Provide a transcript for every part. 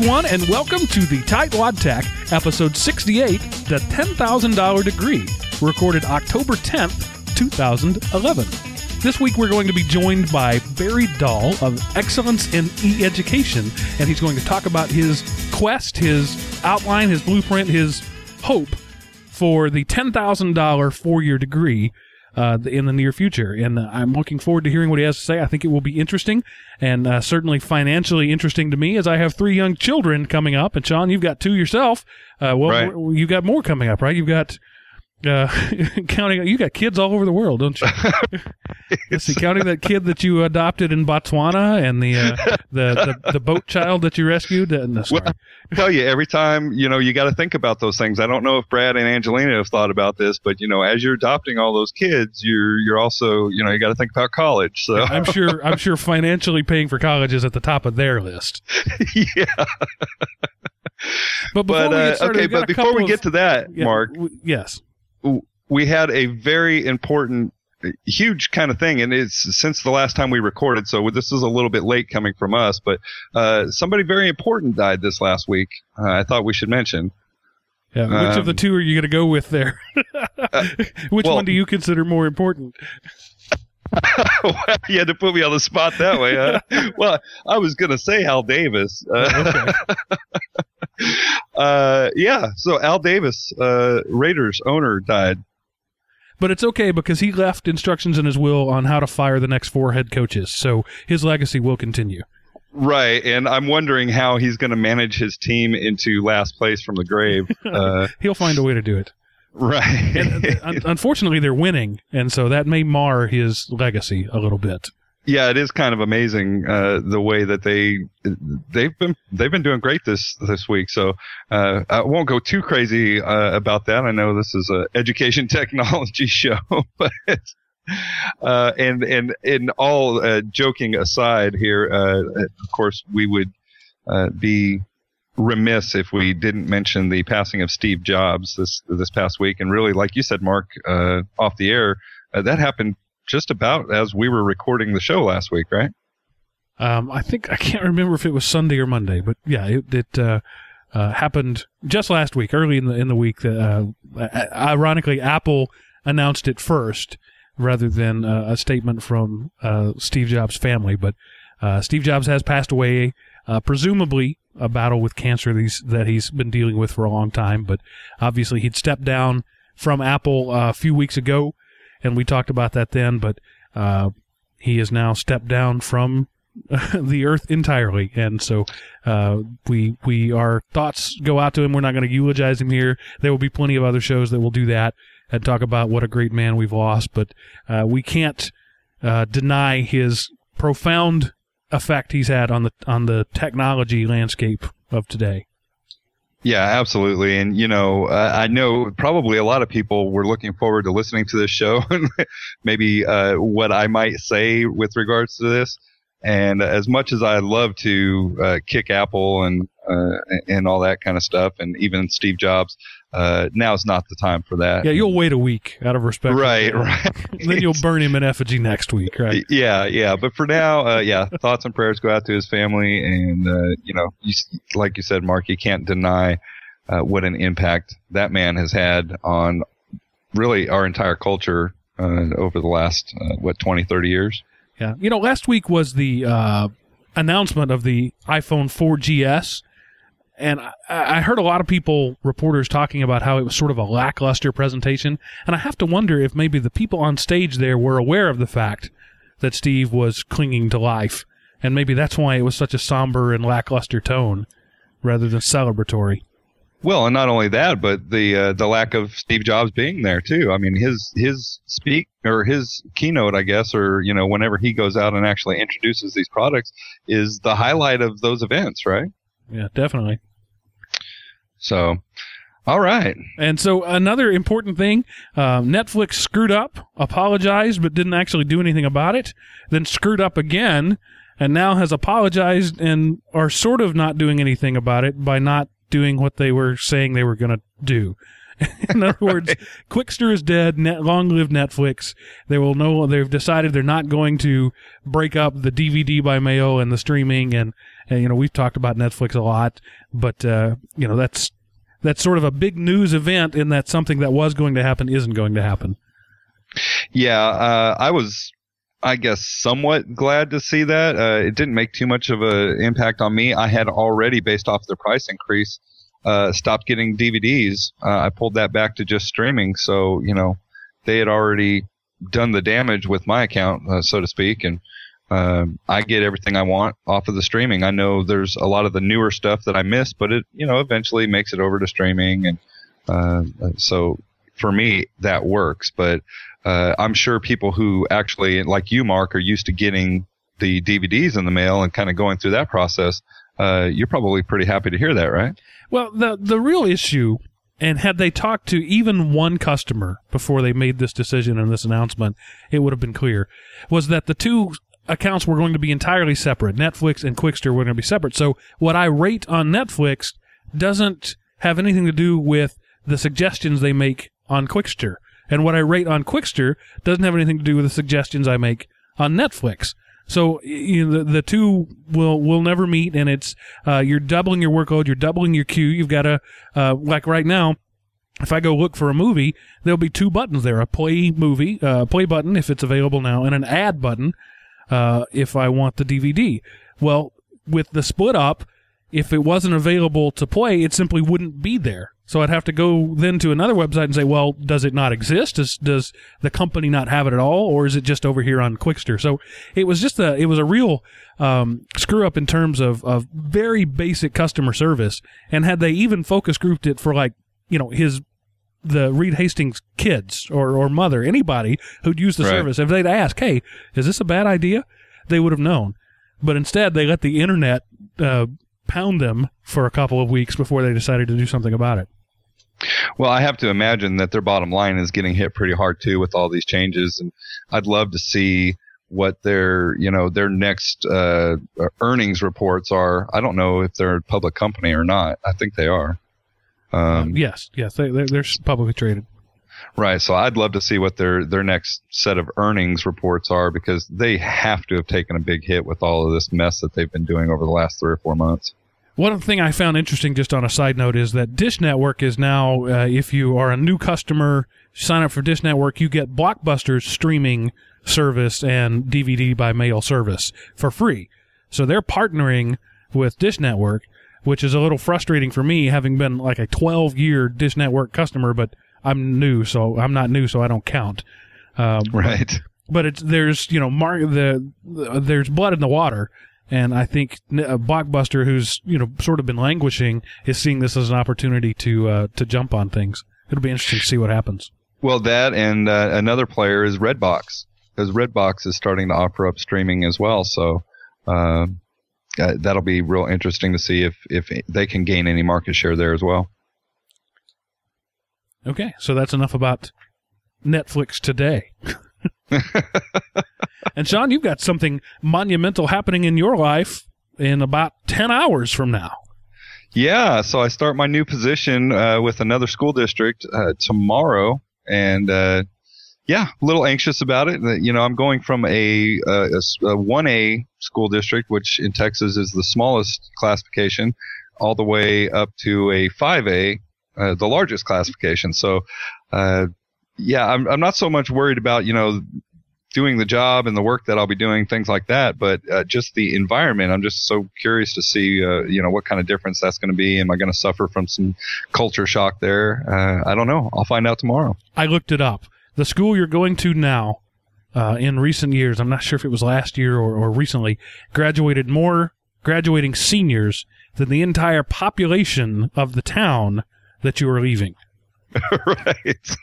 everyone, and welcome to the Tightwad Tech, episode 68, The $10,000 Degree, recorded October 10th, 2011. This week we're going to be joined by Barry Dahl of Excellence in E-Education, and he's going to talk about his quest, his outline, his blueprint, his hope for the $10,000 four-year degree uh, in the near future. And uh, I'm looking forward to hearing what he has to say. I think it will be interesting and uh, certainly financially interesting to me as I have three young children coming up. And Sean, you've got two yourself. Uh, well, Right. you've got more coming up, right? You've got. Uh, counting, you got kids all over the world, don't you? Let's see, counting that kid that you adopted in Botswana and the uh, the, the the boat child that you rescued. Uh, no. Well, I tell you, every time, you know, you got to think about those things. I don't know if Brad and Angelina have thought about this, but you know, as you're adopting all those kids, you're you're also, you know, you got to think about college. So I'm sure I'm sure financially paying for college is at the top of their list. yeah. But before But we uh, get started, okay, but before we of- get to that, yeah, Mark, w- yes, we had a very important huge kind of thing and it's since the last time we recorded so this is a little bit late coming from us but uh, somebody very important died this last week uh, i thought we should mention yeah. Which of the Um, two are you going to go with there? Which well- one do you consider more important? you had to put me on the spot that way huh? well i was going to say Al davis uh, uh, yeah so al davis uh, raiders owner died But it's okay because he left instructions in his will on how to fire the next four head coaches, so his legacy will continue. Right, and I'm wondering how he's going to manage his team into last place from the grave. Uh, He'll find a way to do it. right. And, uh, unfortunately, they're winning, and so that may mar his legacy a little bit. Yeah, it is kind of amazing uh, the way that they they've been they've been doing great this this week. So uh, I won't go too crazy uh, about that. I know this is a education technology show, but. Uh, and and in all uh, joking aside here, uh, of course we would be remiss if we didn't mention the passing of Steve Jobs this this past week. And really, like you said, Mark, off the air, that happened just about as we were recording the show last week, right? Um, I think I can't remember if it was Sunday or Monday, but yeah, it, it uh, uh, happened just last week, early in the in the week. That, uh, ironically, Apple announced it first rather than uh, a statement from uh, Steve Jobs' family. But uh, Steve Jobs has passed away, presumably a battle with cancer that he's, been dealing with for a long time. But obviously, he'd stepped down from Apple a few weeks ago, and we talked about that then. But uh, he has now stepped down from the earth entirely, and so uh, we we our thoughts go out to him. We're not going to eulogize him here. There will be plenty of other shows that will do that and talk about what a great man we've lost, but uh, we can't uh, deny his profound effect he's had on the on the technology landscape of today. Yeah, absolutely. And you know, uh, I know probably a lot of people were looking forward to listening to this show and maybe uh, what I might say with regards to this. And as much as I love to uh, kick Apple and uh, and all that kind of stuff, and even Steve Jobs, uh, now's not the time for that. Yeah, you'll wait a week out of respect. right, right. then you'll burn him in effigy next week, right? Yeah, yeah. But for now, uh, yeah, thoughts and prayers go out to his family, and uh, you know, you, like you said, Mark, you can't deny uh, what an impact that man has had on really our entire culture uh, over the last uh, what 20, 30 years. Yeah. You know, last week was the uh, announcement of the iPhone 4GS. And I, I heard a lot of people, reporters, talking about how it was sort of a lackluster presentation. And I have to wonder if maybe the people on stage there were aware of the fact that Steve was clinging to life. And maybe that's why it was such a somber and lackluster tone rather than celebratory. Well, and not only that, but the uh, the lack of Steve Jobs being there too. I mean, his his speak or his keynote, I guess, or you know, whenever he goes out and actually introduces these products, is the highlight of those events, right? Yeah, definitely. So, all right. And so another important thing, um, Netflix screwed up, apologized, but didn't actually do anything about it. Then screwed up again, and now has apologized and are sort of not doing anything about it by not doing what they were saying they were going to do. In other words, Qwikster is dead. Net, long live Netflix. They will no. They've decided they're not going to break up the DVD by mail and the streaming And, you know, we've talked about Netflix a lot, but uh, you know that's that's sort of a big news event in that something that was going to happen isn't going to happen. Yeah, uh, I was, I guess, somewhat glad to see that. Uh, it didn't make too much of an impact on me. I had already, based off the price increase, uh, stopped getting DVDs. Uh, I pulled that back to just streaming. So, you know, they had already done the damage with my account, uh, so to speak, and um, I get everything I want off of the streaming. I know there's a lot of the newer stuff that I miss, but it, you know, eventually makes it over to streaming, and uh, so for me that works. But uh, I'm sure people who actually, like you, Mark, are used to getting the DVDs in the mail and kind of going through that process. Uh, you're probably pretty happy to hear that, right? Well, the the real issue, and had they talked to even one customer before they made this decision and this announcement, it would have been clear, was that the two accounts were going to be entirely separate. Netflix and Qwikster were going to be separate. So what I rate on Netflix doesn't have anything to do with the suggestions they make on Qwikster. And what I rate on Qwikster doesn't have anything to do with the suggestions I make on Netflix. So you know, the, the two will will never meet, and it's uh, you're doubling your workload, you're doubling your queue. You've got to uh, like right now. If I go look for a movie, there'll be two buttons there: a play movie, uh, play button if it's available now, and an ad button uh, if I want the DVD. Well, with the split up, if it wasn't available to play, it simply wouldn't be there. So I'd have to go then to another website and say, well, does it not exist? Does, does the company not have it at all? Or is it just over here on Qwikster? So it was just a, it was a real, um, screw up in terms of, of very basic customer service. And had they even focus grouped it for like, you know, his, the Reed Hastings kids or, or mother, anybody who'd use the Right. service, if they'd ask, hey, is this a bad idea? They would have known. But instead, they let the internet, uh, pound them for a couple of weeks before they decided to do something about it. Well, I have to imagine that their bottom line is getting hit pretty hard too with all these changes, and I'd love to see what their you know their next uh, earnings reports are. I don't know if they're a public company or not. I think they are. Um, yes, yes, they, they're, they're publicly traded. Right. So I'd love to see what their their next set of earnings reports are because they have to have taken a big hit with all of this mess that they've been doing over the last three or four months. One thing I found interesting, just on a side note, is that Dish Network is now, uh, if you are a new customer, sign up for Dish Network, you get Blockbuster's streaming service and DVD by mail service for free. So they're partnering with Dish Network, which is a little frustrating for me, having been like a 12 year Dish Network customer, but I'm new, so I'm not new, so I don't count. Um, Right. but it's there's you know mar- the, the there's blood in the water and I think uh, Blockbuster, who's you know sort of been languishing, is seeing this as an opportunity to uh, to jump on things. It'll be interesting to see what happens. Well, that and uh, another player is Redbox because Redbox is starting to offer up streaming as well. So uh, that'll be real interesting to see if if they can gain any market share there as well. Okay, so that's enough about Netflix today. and Sean, you've got something monumental happening in your life in about ten hours from now. Yeah, so I start my new position uh, with another school district uh, tomorrow, and uh, yeah, a little anxious about it. You know, I'm going from a, a a 1A school district, which in Texas is the smallest classification, all the way up to a 5A, uh, the largest classification. So, uh, yeah, I'm, I'm not so much worried about, you know, doing the job and the work that I'll be doing, things like that. But uh, just the environment, I'm just so curious to see, uh, you know, what kind of difference that's going to be. Am I going to suffer from some culture shock there? Uh, I don't know. I'll find out tomorrow. I looked it up. The school you're going to now, uh, in recent years, I'm not sure if it was last year or, or recently, graduated more graduating seniors than the entire population of the town that you are leaving. right.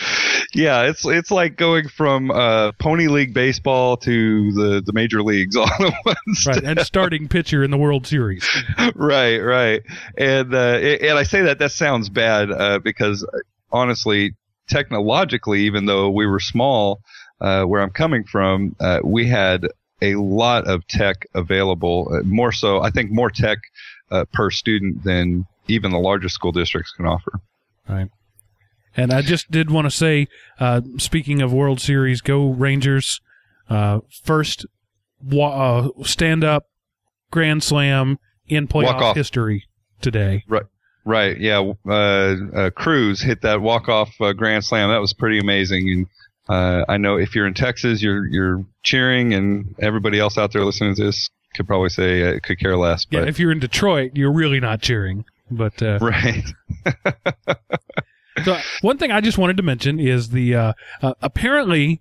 yeah, it's it's like going from uh, pony league baseball to the the major leagues all at once. Right. and starting pitcher in the World Series. right, right. And uh, and I say that that sounds bad uh, because uh, honestly, technologically, even though we were small, uh, where I'm coming from, uh, we had a lot of tech available. Uh, more so, I think, more tech uh, per student than even the largest school districts can offer. Right. And I just did want to say, uh, speaking of World Series, go Rangers! Uh, first wa- uh, stand up grand slam in playoff history today. Right. Yeah. Uh, uh, Cruz hit that walk off uh, grand slam. That was pretty amazing. And uh, I know if you're in Texas, you're you're cheering, and everybody else out there listening to this could probably say uh, could care less. Yeah, if you're in Detroit, you're really not cheering. But uh, right. So one thing I just wanted to mention is the uh, uh, apparently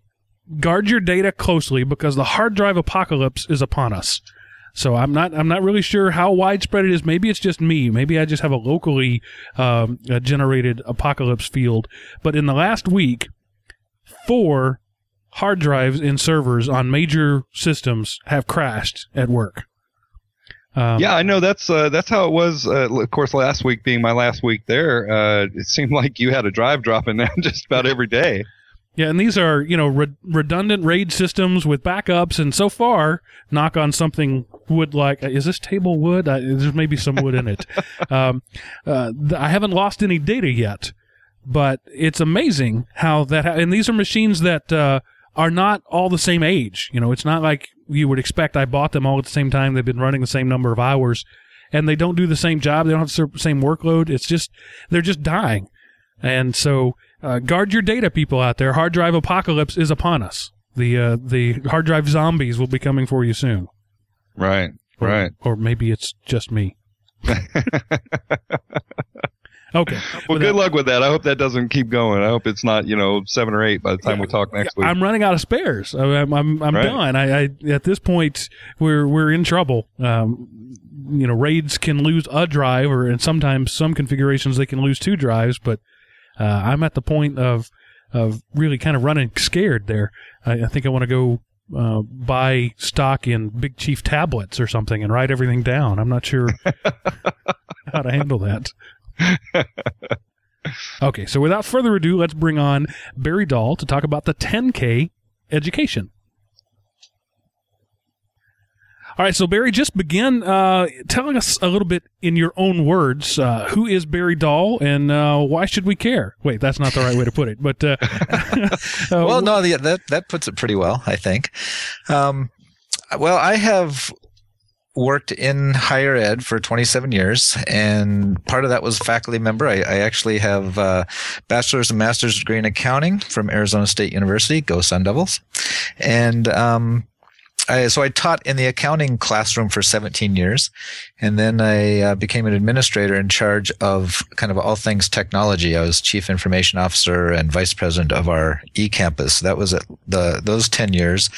guard your data closely because the hard drive apocalypse is upon us. So I'm not I'm not really sure how widespread it is. Maybe it's just me. Maybe I just have a locally um, generated apocalypse field. But in the last week, four hard drives in servers on major systems have crashed at work. Um, yeah, I know that's uh, that's how it was. Uh, of course, last week being my last week there, uh, it seemed like you had a drive dropping down just about every day. Yeah, and these are you know re- redundant RAID systems with backups, and so far, knock on something wood like is this table wood? I, there's maybe some wood in it. Um, uh, th- I haven't lost any data yet, but it's amazing how that. Ha- and these are machines that uh, are not all the same age. You know, it's not like you would expect. I bought them all at the same time. They've been running the same number of hours, and they don't do the same job. They don't have the same workload. It's just they're just dying, and so uh, guard your data, people out there. Hard drive apocalypse is upon us. The uh, the hard drive zombies will be coming for you soon. Right. Or, Right. Or maybe it's just me. okay. Well, good luck with that. I hope that doesn't keep going. I hope it's not, you know, seven or eight by the time we talk next week. I'm running out of spares. I'm I'm, I'm Right. done. I, I at this point we're we're in trouble. Um, you know, raids can lose a drive, or and sometimes some configurations they can lose two drives. But uh, I'm at the point of of really kind of running scared there. I, I think I want to go uh, buy stock in Big Chief tablets or something and write everything down. I'm not sure how to handle that. Okay, so without further ado, let's bring on Barry Dahl to talk about the 10K education. All right, so Barry, just begin uh, telling us a little bit in your own words. Uh, who is Barry Dahl, and uh, why should we care? Wait, that's not the right way to put it. But uh, uh, well, no, the, that that puts it pretty well, I think. Um, well, I have worked in higher ed for 27 years, and part of that was faculty member. I, I actually have a bachelor's and master's degree in accounting from Arizona State University. Go Sun Devils! And um, I, so I taught in the accounting classroom for 17 years, and then I uh, became an administrator in charge of kind of all things technology. I was chief information officer and vice president of our e-campus. That was at the those 10 years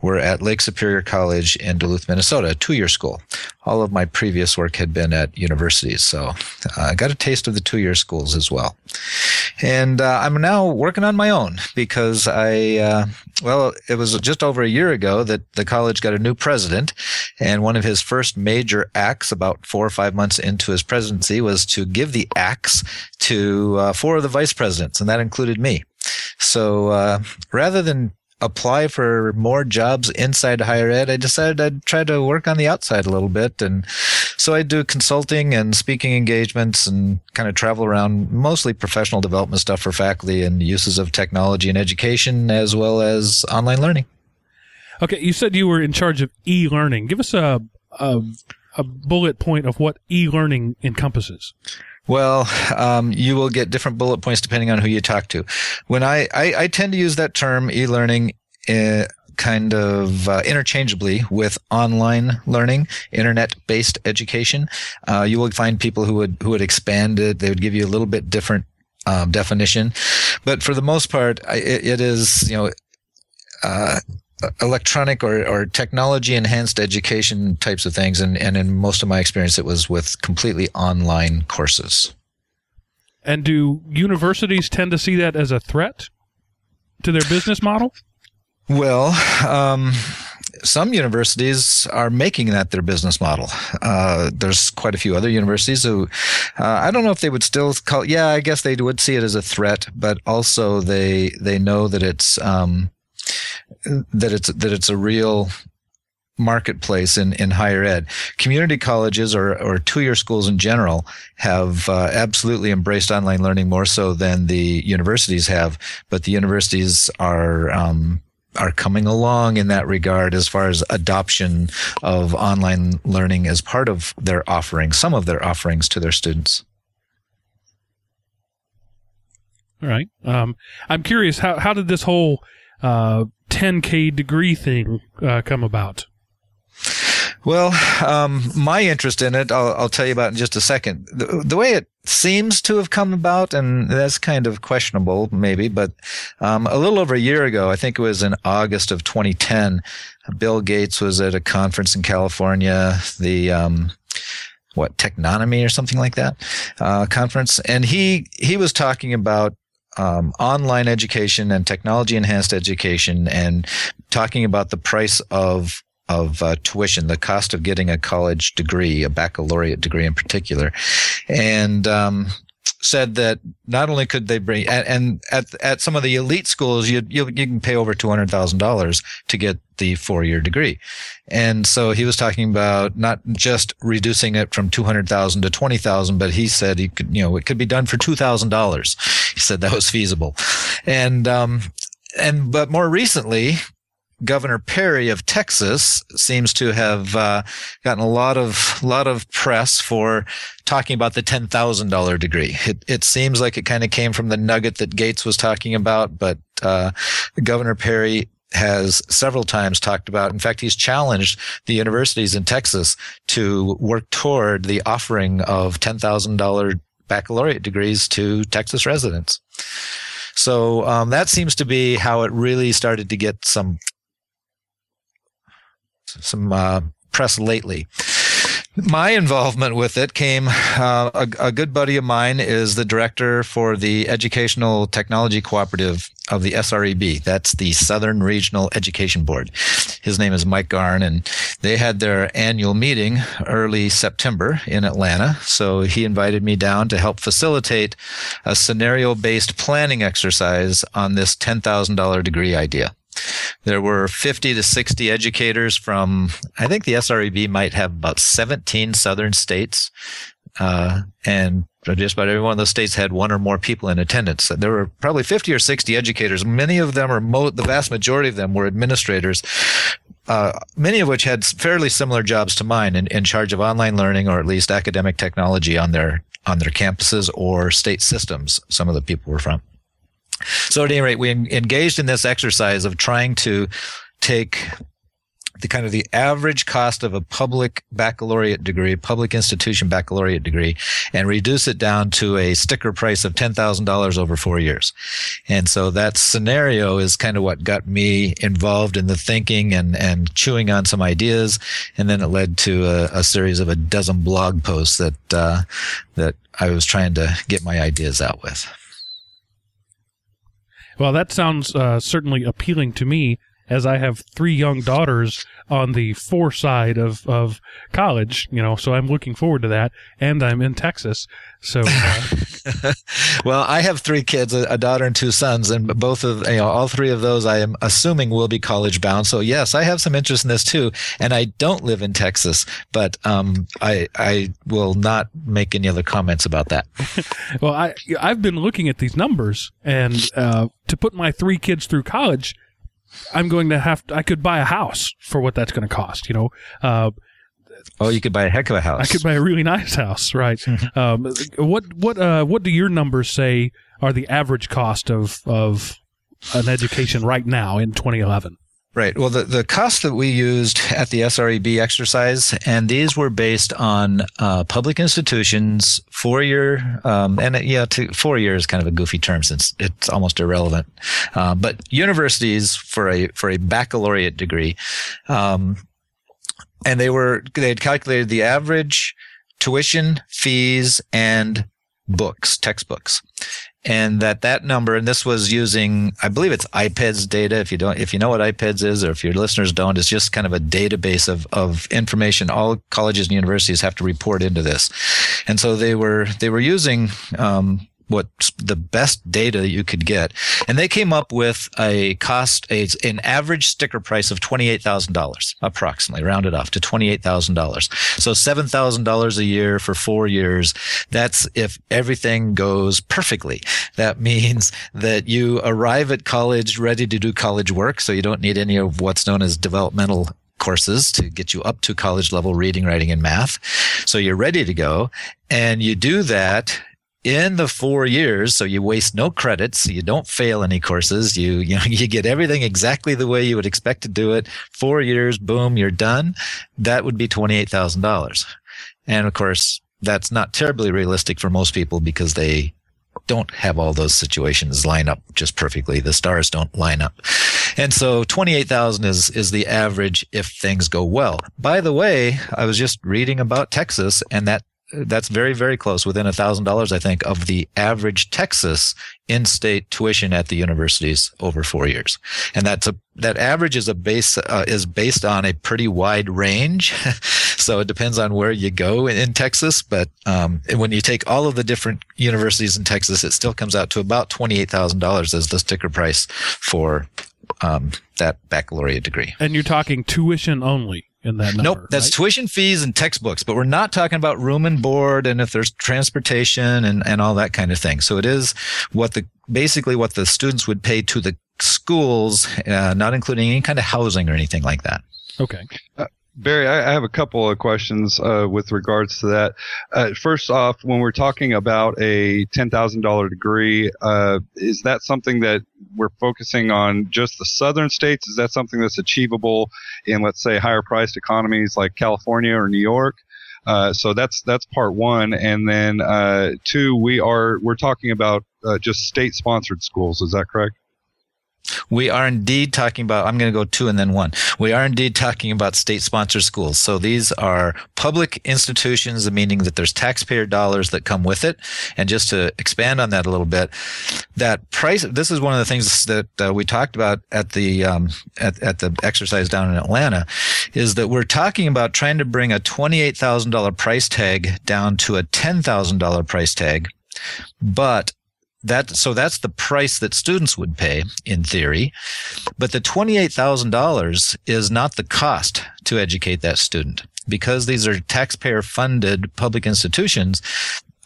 were at Lake Superior College in Duluth, Minnesota, a two-year school. All of my previous work had been at universities, so uh, I got a taste of the two-year schools as well. And uh, I'm now working on my own because I, uh, well, it was just over a year ago that the college got a new president, and one of his first major acts about four or five months into his presidency was to give the axe to uh, four of the vice presidents, and that included me. So uh, rather than apply for more jobs inside higher ed, I decided I'd try to work on the outside a little bit. And so I do consulting and speaking engagements and kind of travel around mostly professional development stuff for faculty and uses of technology in education as well as online learning. okay, you said you were in charge of e-learning. Give us a a, a bullet point of what e-learning encompasses. Well, um, you will get different bullet points depending on who you talk to. When I, I, I tend to use that term e-learning uh, kind of uh, interchangeably with online learning, internet-based education. Uh, you will find people who would who would expand it. They would give you a little bit different um, definition, but for the most part, I, it, it is you know. Uh, electronic or, or technology enhanced education types of things and, and in most of my experience it was with completely online courses And do universities tend to see that as a threat to their business model? well um, some universities are making that their business model. Uh, there's quite a few other universities who, uh, I don't know if they would still call. Yeah, I guess they would see it as a threat, but also they they know that it's um, that it's that it's a real marketplace in, in higher ed. Community colleges or, or two-year schools in general have uh, absolutely embraced online learning more so than the universities have, but the universities are um, are coming along in that regard as far as adoption of online learning as part of their offering, some of their offerings to their students. All right. Um, I'm curious how how did this whole uh, 10k degree thing uh, come about? Well, um, my interest in it, I'll, I'll, tell you about in just a second. The, the, way it seems to have come about, and that's kind of questionable, maybe, but um, a little over a year ago, I think it was in August of 2010, Bill Gates was at a conference in California, the um, what Techonomy or something like that uh, conference, and he he was talking about um, online education and technology enhanced education and talking about the price of of uh, tuition, the cost of getting a college degree, a baccalaureate degree in particular, and um, said that not only could they bring and, and, at at some of the elite schools, you you, you can pay over two hundred thousand dollars to get the four year degree, and so he was talking about not just reducing it from two hundred thousand to twenty thousand, but he said he could you know it could be done for two thousand dollars. He said that was feasible, and um, and but more recently Governor Perry of Texas seems to have uh, gotten a lot of lot of press for talking about the ten thousand dollar degree. It, it seems like it kind of came from the nugget that Gates was talking about, but uh, Governor Perry has several times talked about. In fact, he's challenged the universities in Texas to work toward the offering of ten thousand dollar baccalaureate degrees to Texas residents. So um, that seems to be how it really started to get some some uh, press lately. My involvement with it came. Uh, a, a, good buddy of mine is the director for the Educational Technology Cooperative of the SREB. That's the Southern Regional Education Board. His name is Myk Garn, and they had their annual meeting early September in Atlanta. So he invited me down to help facilitate a scenario based planning exercise on this $10,000 degree idea. There were 50 to 60 educators from, I think the SREB might have about 17 southern states. Uh, and just about every one of those states had one or more people in attendance. There were probably 50 or 60 educators. Many of them, or mo- the vast majority of them, were administrators. Uh, many of which had fairly similar jobs to mine in, in charge of online learning or at least academic technology on their on their campuses or state systems. Some of the people were from. So at any rate, we engaged in this exercise of trying to take the kind of the average cost of a public baccalaureate degree, public institution baccalaureate degree, and reduce it down to a sticker price of $10,000 over four years. And so that scenario is kind of what got me involved in the thinking and, and chewing on some ideas. And then it led to a, a series of a dozen blog posts that, uh, that I was trying to get my ideas out with. Well, that sounds uh, certainly appealing to me, as I have three young daughters on the four side of, of college, you know, so I'm looking forward to that. And I'm in Texas. So, uh, well, I have three kids, a, daughter and two sons, and both of, you know, all three of those I am assuming will be college bound. So yes, I have some interest in this too. And I don't live in Texas, but, um, I, I will not make any other comments about that. well, I, I've been looking at these numbers and, uh, to put my three kids through college, I'm going to have to, I could buy a house for what that's going to cost, you know. Uh, oh, you could buy a heck of a house. I could buy a really nice house, right? um, what what uh, what do your numbers say are the average cost of of an education right now in 2011? Right. Well, the, the cost that we used at the SREB exercise, and these were based on uh, public institutions, four year, um, and yeah, to, four years is kind of a goofy term since it's almost irrelevant. Uh, but universities for a for a baccalaureate degree, um, and they were they had calculated the average tuition, fees, and books, textbooks. And that that number and this was using i believe it's IPEDS data. If you don't if you know what IPEDS is or if your listeners don't it's just kind of a database of of information. All colleges and universities have to report into this. And so they were they were using um, what the best data you could get, and they came up with a cost, a, an average sticker price of twenty eight thousand dollars, approximately, rounded off to twenty eight thousand dollars. So seven thousand dollars a year for four years. That's if everything goes perfectly. That means that you arrive at college ready to do college work, so you don't need any of what's known as developmental courses to get you up to college level reading, writing, and math. So you're ready to go. And you do that in the four years. So you waste no credits. You don't fail any courses. You, you know, you get everything exactly the way you would expect to do it. Four years, boom, you're done. That would be $28,000. And of course, that's not terribly realistic for most people because they don't have all those situations line up just perfectly. The stars don't line up. And so 28,000 is, is the average if things go well. By the way, I was just reading about Texas and that that's very, very close, within a thousand dollars, I think, of the average Texas in-state tuition at the universities over four years. And that's a, that average is a base, uh, is based on a pretty wide range. so it depends on where you go in, in Texas. But, um, when you take all of the different universities in Texas, it still comes out to about $28,000 as the sticker price for, um, that baccalaureate degree. And you're talking tuition only in that number. Nope, that's right? tuition fees and textbooks, but we're not talking about room and board and if there's transportation and, and all that kind of thing. So it is what the basically what the students would pay to the schools, uh, not including any kind of housing or anything like that. Okay. Barry, I have a couple of questions uh, with regards to that. Uh, first off, when we're talking about a ten thousand dollar degree, uh, is that something that we're focusing on just the southern states? Is that something that's achievable in, let's say, higher priced economies like California or New York? Uh, so that's that's part one, and then uh, two, we are we're talking about uh, just state sponsored schools. Is that correct? We are indeed talking about, I'm going to go two and then one. We are indeed talking about state sponsored schools. So these are public institutions, meaning that there's taxpayer dollars that come with it. And just to expand on that a little bit, that price, this is one of the things that uh, we talked about at the, um, at, at the exercise down in Atlanta is that we're talking about trying to bring a $28,000 price tag down to a $10,000 price tag. But that so that's the price that students would pay in theory. But the $28000 is not the cost to educate that student because these are taxpayer funded public institutions.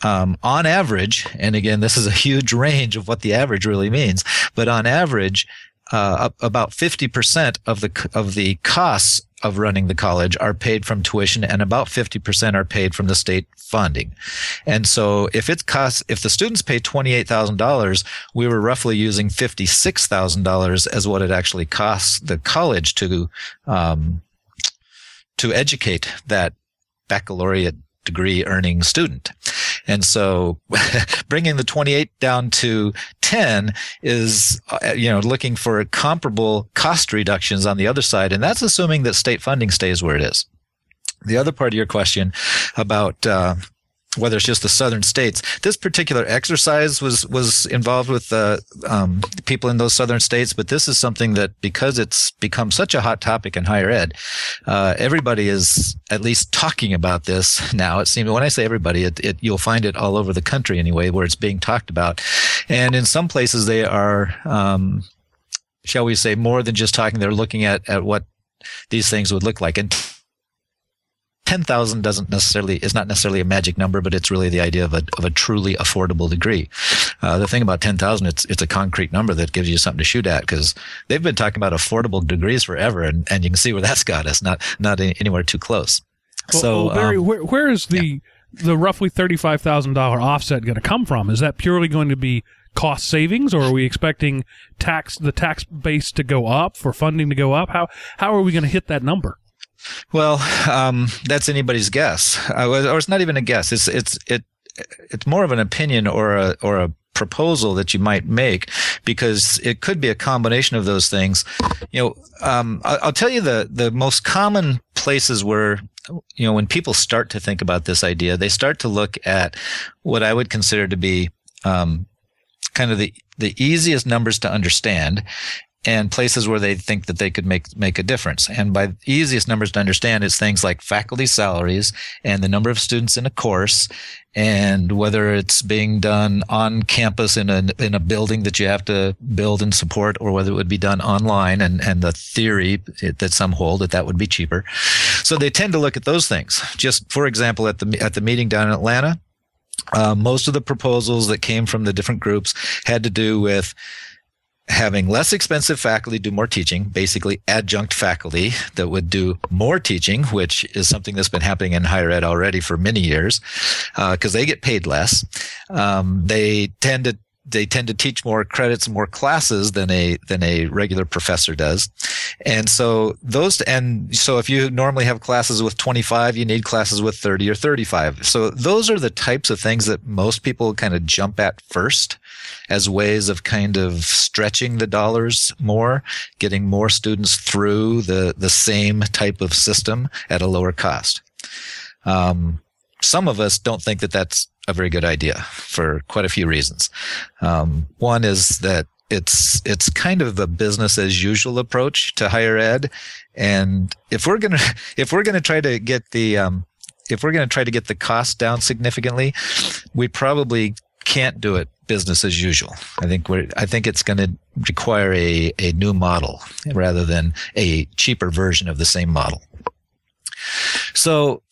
Um, on average and again this is a huge range of what the average really means but on average uh, about 50% of the of the costs of running the college are paid from tuition and about 50% are paid from the state funding. And so if it costs, if the students pay $28,000, we were roughly using $56,000 as what it actually costs the college to, um, to educate that baccalaureate degree earning student. And so bringing the 28 down to 10 is, uh, you know, looking for comparable cost reductions on the other side. And that's assuming that state funding stays where it is. The other part of your question about, uh, whether it's just the southern states. This particular exercise was was involved with uh, um, people in those southern states, but this is something that because it's become such a hot topic in higher ed, uh, everybody is at least talking about this now. It seems when I say everybody, it, it, you'll find it all over the country anyway, where it's being talked about, and in some places they are, um, shall we say, more than just talking. They're looking at at what these things would look like and 10,000 doesn't necessarily, is not necessarily a magic number, but it's really the idea of a, of a truly affordable degree. Uh, the thing about 10,000, it's, it's a concrete number that gives you something to shoot at because they've been talking about affordable degrees forever. And, and you can see where that's got us, not, not anywhere too close. Well, so, well, Barry, um, where, where is the, yeah. the roughly $35,000 offset going to come from? Is that purely going to be cost savings or are we expecting tax, the tax base to go up for funding to go up? How, how are we going to hit that number? Well, um, that's anybody's guess, uh, or it's not even a guess. It's it's it it's more of an opinion or a or a proposal that you might make because it could be a combination of those things. You know, um, I'll tell you the the most common places where you know when people start to think about this idea, they start to look at what I would consider to be um, kind of the the easiest numbers to understand and places where they think that they could make make a difference. And by easiest numbers to understand is things like faculty salaries and the number of students in a course and whether it's being done on campus in a in a building that you have to build and support or whether it would be done online and and the theory that some hold that that would be cheaper. So they tend to look at those things. Just for example at the at the meeting down in Atlanta, uh, most of the proposals that came from the different groups had to do with having less expensive faculty do more teaching, basically adjunct faculty that would do more teaching, which is something that's been happening in higher ed already for many years, because uh, they get paid less. Um, they tend to they tend to teach more credits, more classes than a than a regular professor does, and so those and so if you normally have classes with 25, you need classes with 30 or 35. So those are the types of things that most people kind of jump at first as ways of kind of stretching the dollars more, getting more students through the, the same type of system at a lower cost. Um, some of us don't think that that's a very good idea for quite a few reasons. Um, one is that it's it's kind of a business as usual approach to higher ed, and if we're gonna if we're gonna try to get the um, if we're to try to get the cost down significantly, we probably can't do it business as usual. I think we're, I think it's going to require a, a new model rather than a cheaper version of the same model. So,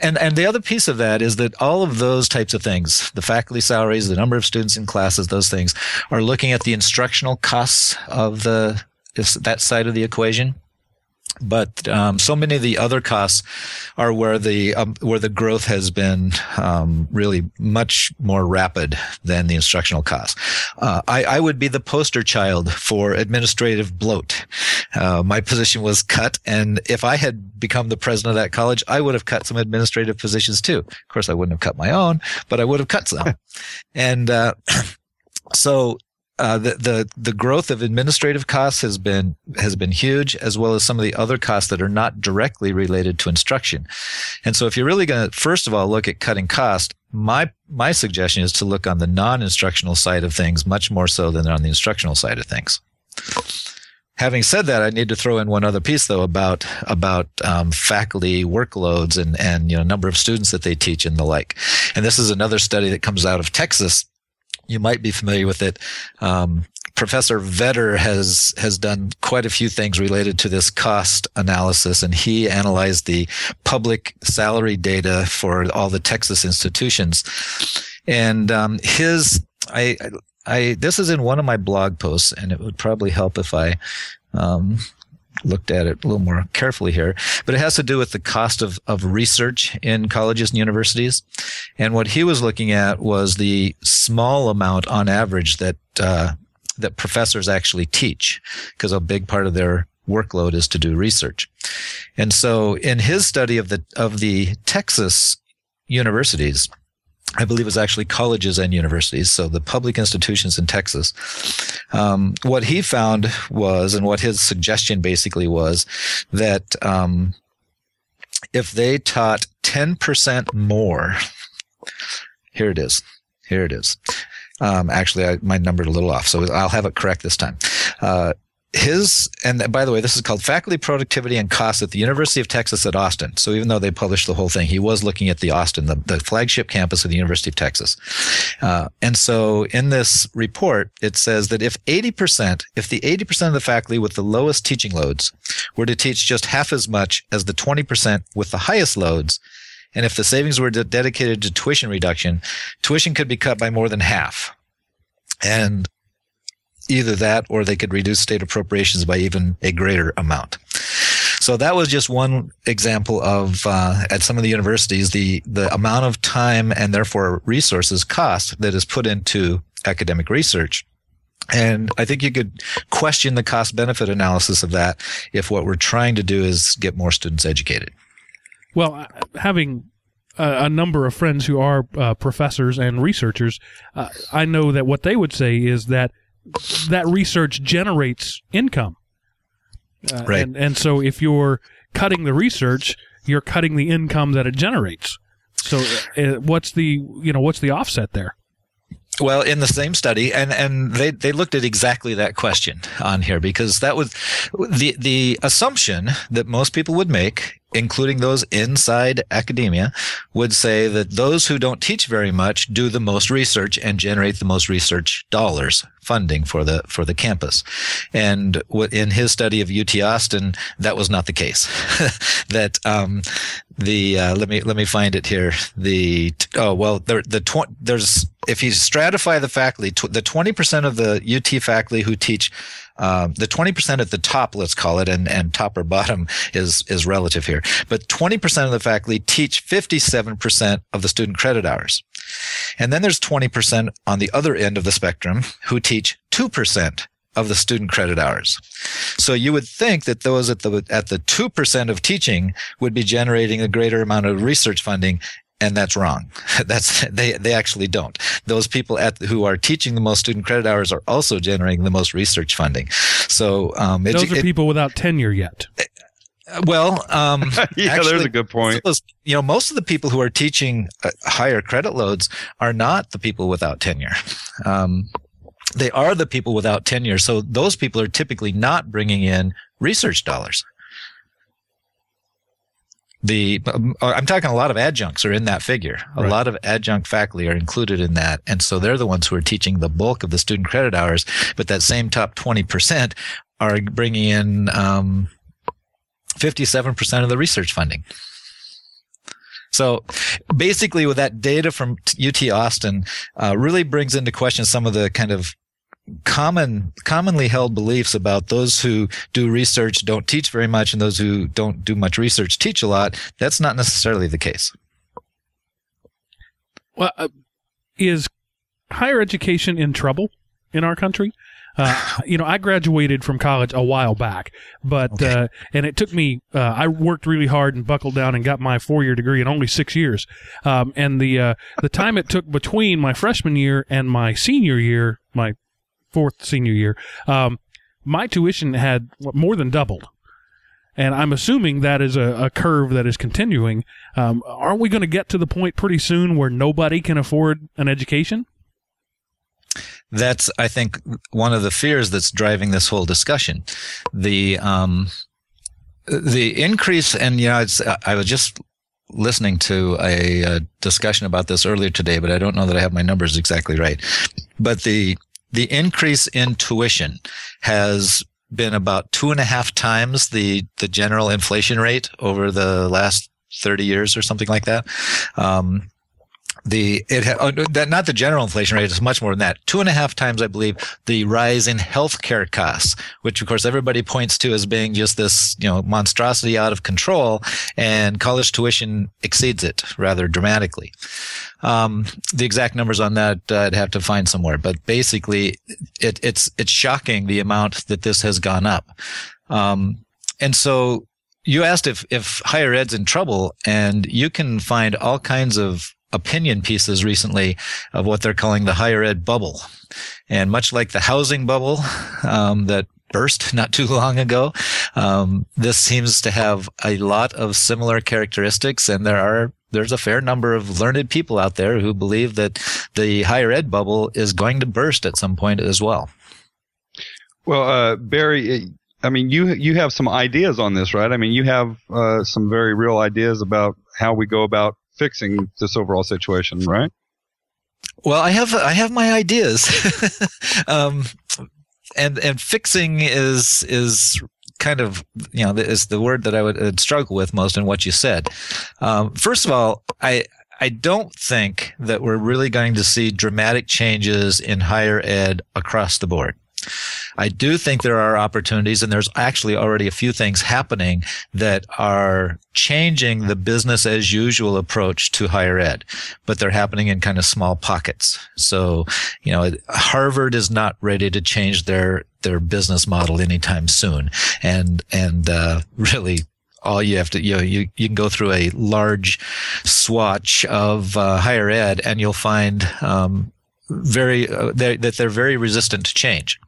and, and the other piece of that is that all of those types of things, the faculty salaries, the number of students in classes, those things are looking at the instructional costs of the, that side of the equation but um, so many of the other costs are where the um, where the growth has been um, really much more rapid than the instructional costs. Uh, I, I, would be the poster child for administrative bloat. Uh, my position was cut, and if I had become the president of that college, I would have cut some administrative positions too. Of course, I wouldn't have cut my own, but I would have cut some. and uh, so uh, the, the the growth of administrative costs has been has been huge, as well as some of the other costs that are not directly related to instruction. And so, if you're really going to first of all look at cutting cost, my my suggestion is to look on the non-instructional side of things much more so than on the instructional side of things. Having said that, I need to throw in one other piece though about about um, faculty workloads and and you know number of students that they teach and the like. And this is another study that comes out of Texas you might be familiar with it. Um, Professor Vedder has has done quite a few things related to this cost analysis, and he analyzed the public salary data for all the Texas institutions. And um, his, I, I, this is in one of my blog posts, and it would probably help if I um, looked at it a little more carefully here, but it has to do with the cost of, of research in colleges and universities. And what he was looking at was the small amount on average that, uh, that professors actually teach, because a big part of their workload is to do research. And so in his study of the, of the Texas universities, I believe it was actually colleges and universities, so the public institutions in Texas. Um, what he found was, and what his suggestion basically was, that um, if they taught 10% more, here it is. Here it is. Um, actually, I, my numbered a little off, so I'll have it correct this time. Uh, his and by the way this is called faculty productivity and cost at the university of texas at austin. So even though they published the whole thing he was looking at the austin the, the flagship campus of the university of texas. Uh, and so in this report it says that if 80% if the 80% of the faculty with the lowest teaching loads were to teach just half as much as the 20% with the highest loads and if the savings were de- dedicated to tuition reduction tuition could be cut by more than half. And either that or they could reduce state appropriations by even a greater amount. So that was just one example of uh, at some of the universities the the amount of time and therefore resources cost that is put into academic research. And I think you could question the cost benefit analysis of that if what we're trying to do is get more students educated. Well, having a, a number of friends who are uh, professors and researchers, uh, I know that what they would say is that that research generates income. Uh, right. And, and so if you're cutting the research, you're cutting the income that it generates. So uh, what's the, you know, what's the offset there? Well, in the same study, and, and they, they looked at exactly that question on here because that was the the assumption that most people would make, including those inside academia, would say that those who don't teach very much do the most research and generate the most research dollars funding for the for the campus. And in his study of UT Austin, that was not the case. that um, the uh, let me let me find it here. The oh well, there the tw- there's if you stratify the faculty, tw- the twenty percent of the UT faculty who teach. Um, the 20% at the top, let's call it, and, and top or bottom is, is relative here. But 20% of the faculty teach 57% of the student credit hours. And then there's 20% on the other end of the spectrum who teach 2% of the student credit hours. So you would think that those at the at the 2% of teaching would be generating a greater amount of research funding and that's wrong. That's they they actually don't. Those people at who are teaching the most student credit hours are also generating the most research funding. So um, those are it, people without tenure yet. Well, um, yeah, actually, there's a good point. Those, you know, most of the people who are teaching uh, higher credit loads are not the people without tenure. Um, they are the people without tenure. So those people are typically not bringing in research dollars. The um, I'm talking a lot of adjuncts are in that figure. A right. lot of adjunct faculty are included in that, and so they're the ones who are teaching the bulk of the student credit hours. But that same top 20 percent are bringing in um, 57 percent of the research funding. So basically, with that data from UT Austin, uh, really brings into question some of the kind of common commonly held beliefs about those who do research don't teach very much and those who don't do much research teach a lot that's not necessarily the case well uh, is higher education in trouble in our country uh, you know, I graduated from college a while back, but okay. uh, and it took me. Uh, I worked really hard and buckled down and got my four year degree in only six years. Um, and the uh, the time it took between my freshman year and my senior year, my fourth senior year, um, my tuition had more than doubled. And I'm assuming that is a, a curve that is continuing. Um, aren't we going to get to the point pretty soon where nobody can afford an education? that's I think one of the fears that's driving this whole discussion. The um, the increase, and you know, I was just listening to a, a, discussion about this earlier today, but I don't know that I have my numbers exactly right. But the the increase in tuition has been about two and a half times the the general inflation rate over the last 30 years or something like that. Um, the it uh, that not the general inflation rate is much more than that. Two and a half times, I believe, the rise in healthcare costs, which of course everybody points to as being just this you know monstrosity out of control, and college tuition exceeds it rather dramatically. Um, the exact numbers on that uh, I'd have to find somewhere, but basically, it, it's it's shocking the amount that this has gone up, um, and so you asked if if higher ed's in trouble, and you can find all kinds of opinion pieces recently of what they're calling the higher ed bubble. And much like the housing bubble um, that burst not too long ago, um, this seems to have a lot of similar characteristics. And there are there's a fair number of learned people out there who believe that the higher ed bubble is going to burst at some point as well. Well, uh, Barry, I mean, you you have some ideas on this, right? I mean, you have uh, some very real ideas about how we go about fixing this overall situation, right? Well, I have I have my ideas, um, and and fixing is is kind of you know is the word that I would struggle with most in what you said. Um, first of all, I I don't think that we're really going to see dramatic changes in higher ed across the board. I do think there are opportunities and there's actually already a few things happening that are changing the business as usual approach to higher ed, but they're happening in kind of small pockets. So, you know, Harvard is not ready to change their, their business model anytime soon. And, and, uh, really, all you have to you know you, you can go through a large swatch of uh, higher ed and you'll find um, very uh, they're, that they're very resistant to change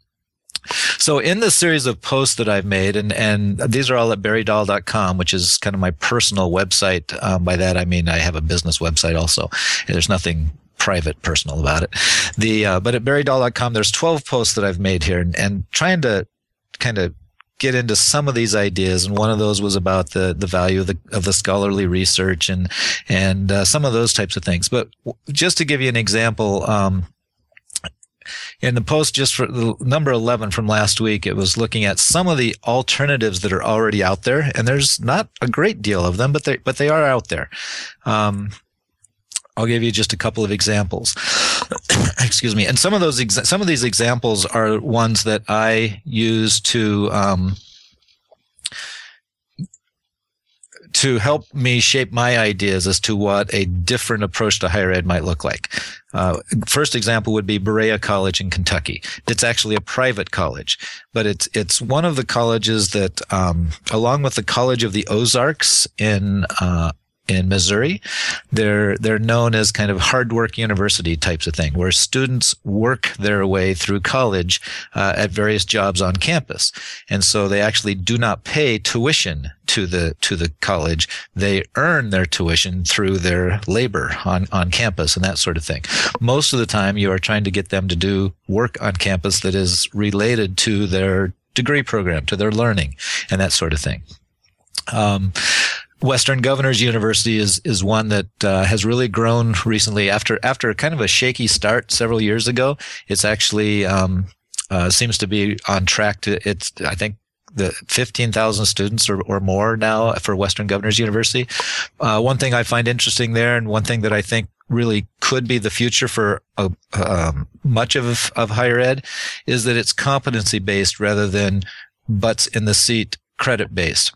so in the series of posts that I've made, and, and these are all at barrydahl.com, which is kind of my personal website. Um, by that, I mean, I have a business website also. There's nothing private, personal about it. The uh, but at barrydahl.com, there's 12 posts that I've made here, and, and trying to kind of get into some of these ideas and one of those was about the the value of the of the scholarly research and and uh, some of those types of things but just to give you an example um, in the post just for the number 11 from last week it was looking at some of the alternatives that are already out there and there's not a great deal of them but they but they are out there um, I'll give you just a couple of examples. Excuse me. And some of those, exa- some of these examples are ones that I use to, um, to help me shape my ideas as to what a different approach to higher ed might look like. Uh, first example would be Berea College in Kentucky. It's actually a private college, but it's it's one of the colleges that, um, along with the College of the Ozarks in uh, in Missouri. They're they're known as kind of hard work university types of thing, where students work their way through college uh, at various jobs on campus, and so they actually do not pay tuition to the to the college. They earn their tuition through their labor on on campus and that sort of thing. Most of the time, you are trying to get them to do work on campus that is related to their degree program, to their learning, and that sort of thing. Um, Western Governors University is is one that uh, has really grown recently after after kind of a shaky start several years ago. It's actually um, uh, seems to be on track to it's I think the 15,000 students or, or more now for Western Governors University. Uh, one thing I find interesting there, and one thing that I think really could be the future for uh, um, much of of higher ed, is that it's competency based rather than butts in the seat credit based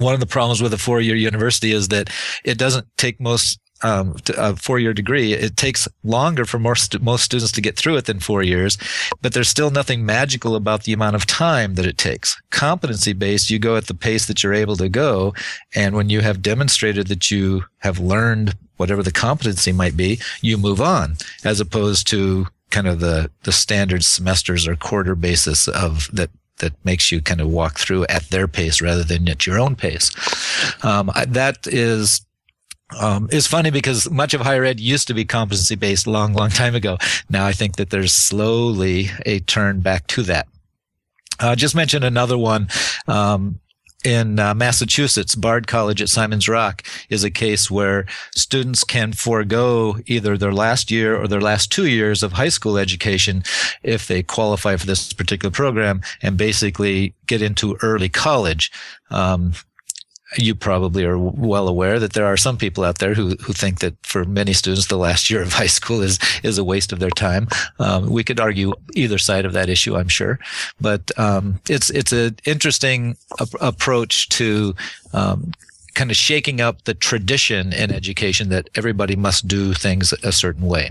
one of the problems with a four-year university is that it doesn't take most um, a four-year degree. It takes longer for most most students to get through it than four years, but there's still nothing magical about the amount of time that it takes. Competency-based, you go at the pace that you're able to go, and when you have demonstrated that you have learned whatever the competency might be, you move on, as opposed to kind of the the standard semesters or quarter basis of that that makes you kind of walk through at their pace rather than at your own pace. Um, that is um, funny because much of higher ed used to be competency based long, long time ago. Now I think that there's slowly a turn back to that. Uh, just mention another one. Um, in uh, Massachusetts, Bard College at Simon's Rock is a case where students can forego either their last year or their last two years of high school education if they qualify for this particular program and basically get into early college. Um, you probably are well aware that there are some people out there who, who think that for many students, the last year of high school is, is a waste of their time. Um, we could argue either side of that issue, I'm sure, but, um, it's, it's an interesting a- approach to, um, kind of shaking up the tradition in education that everybody must do things a certain way.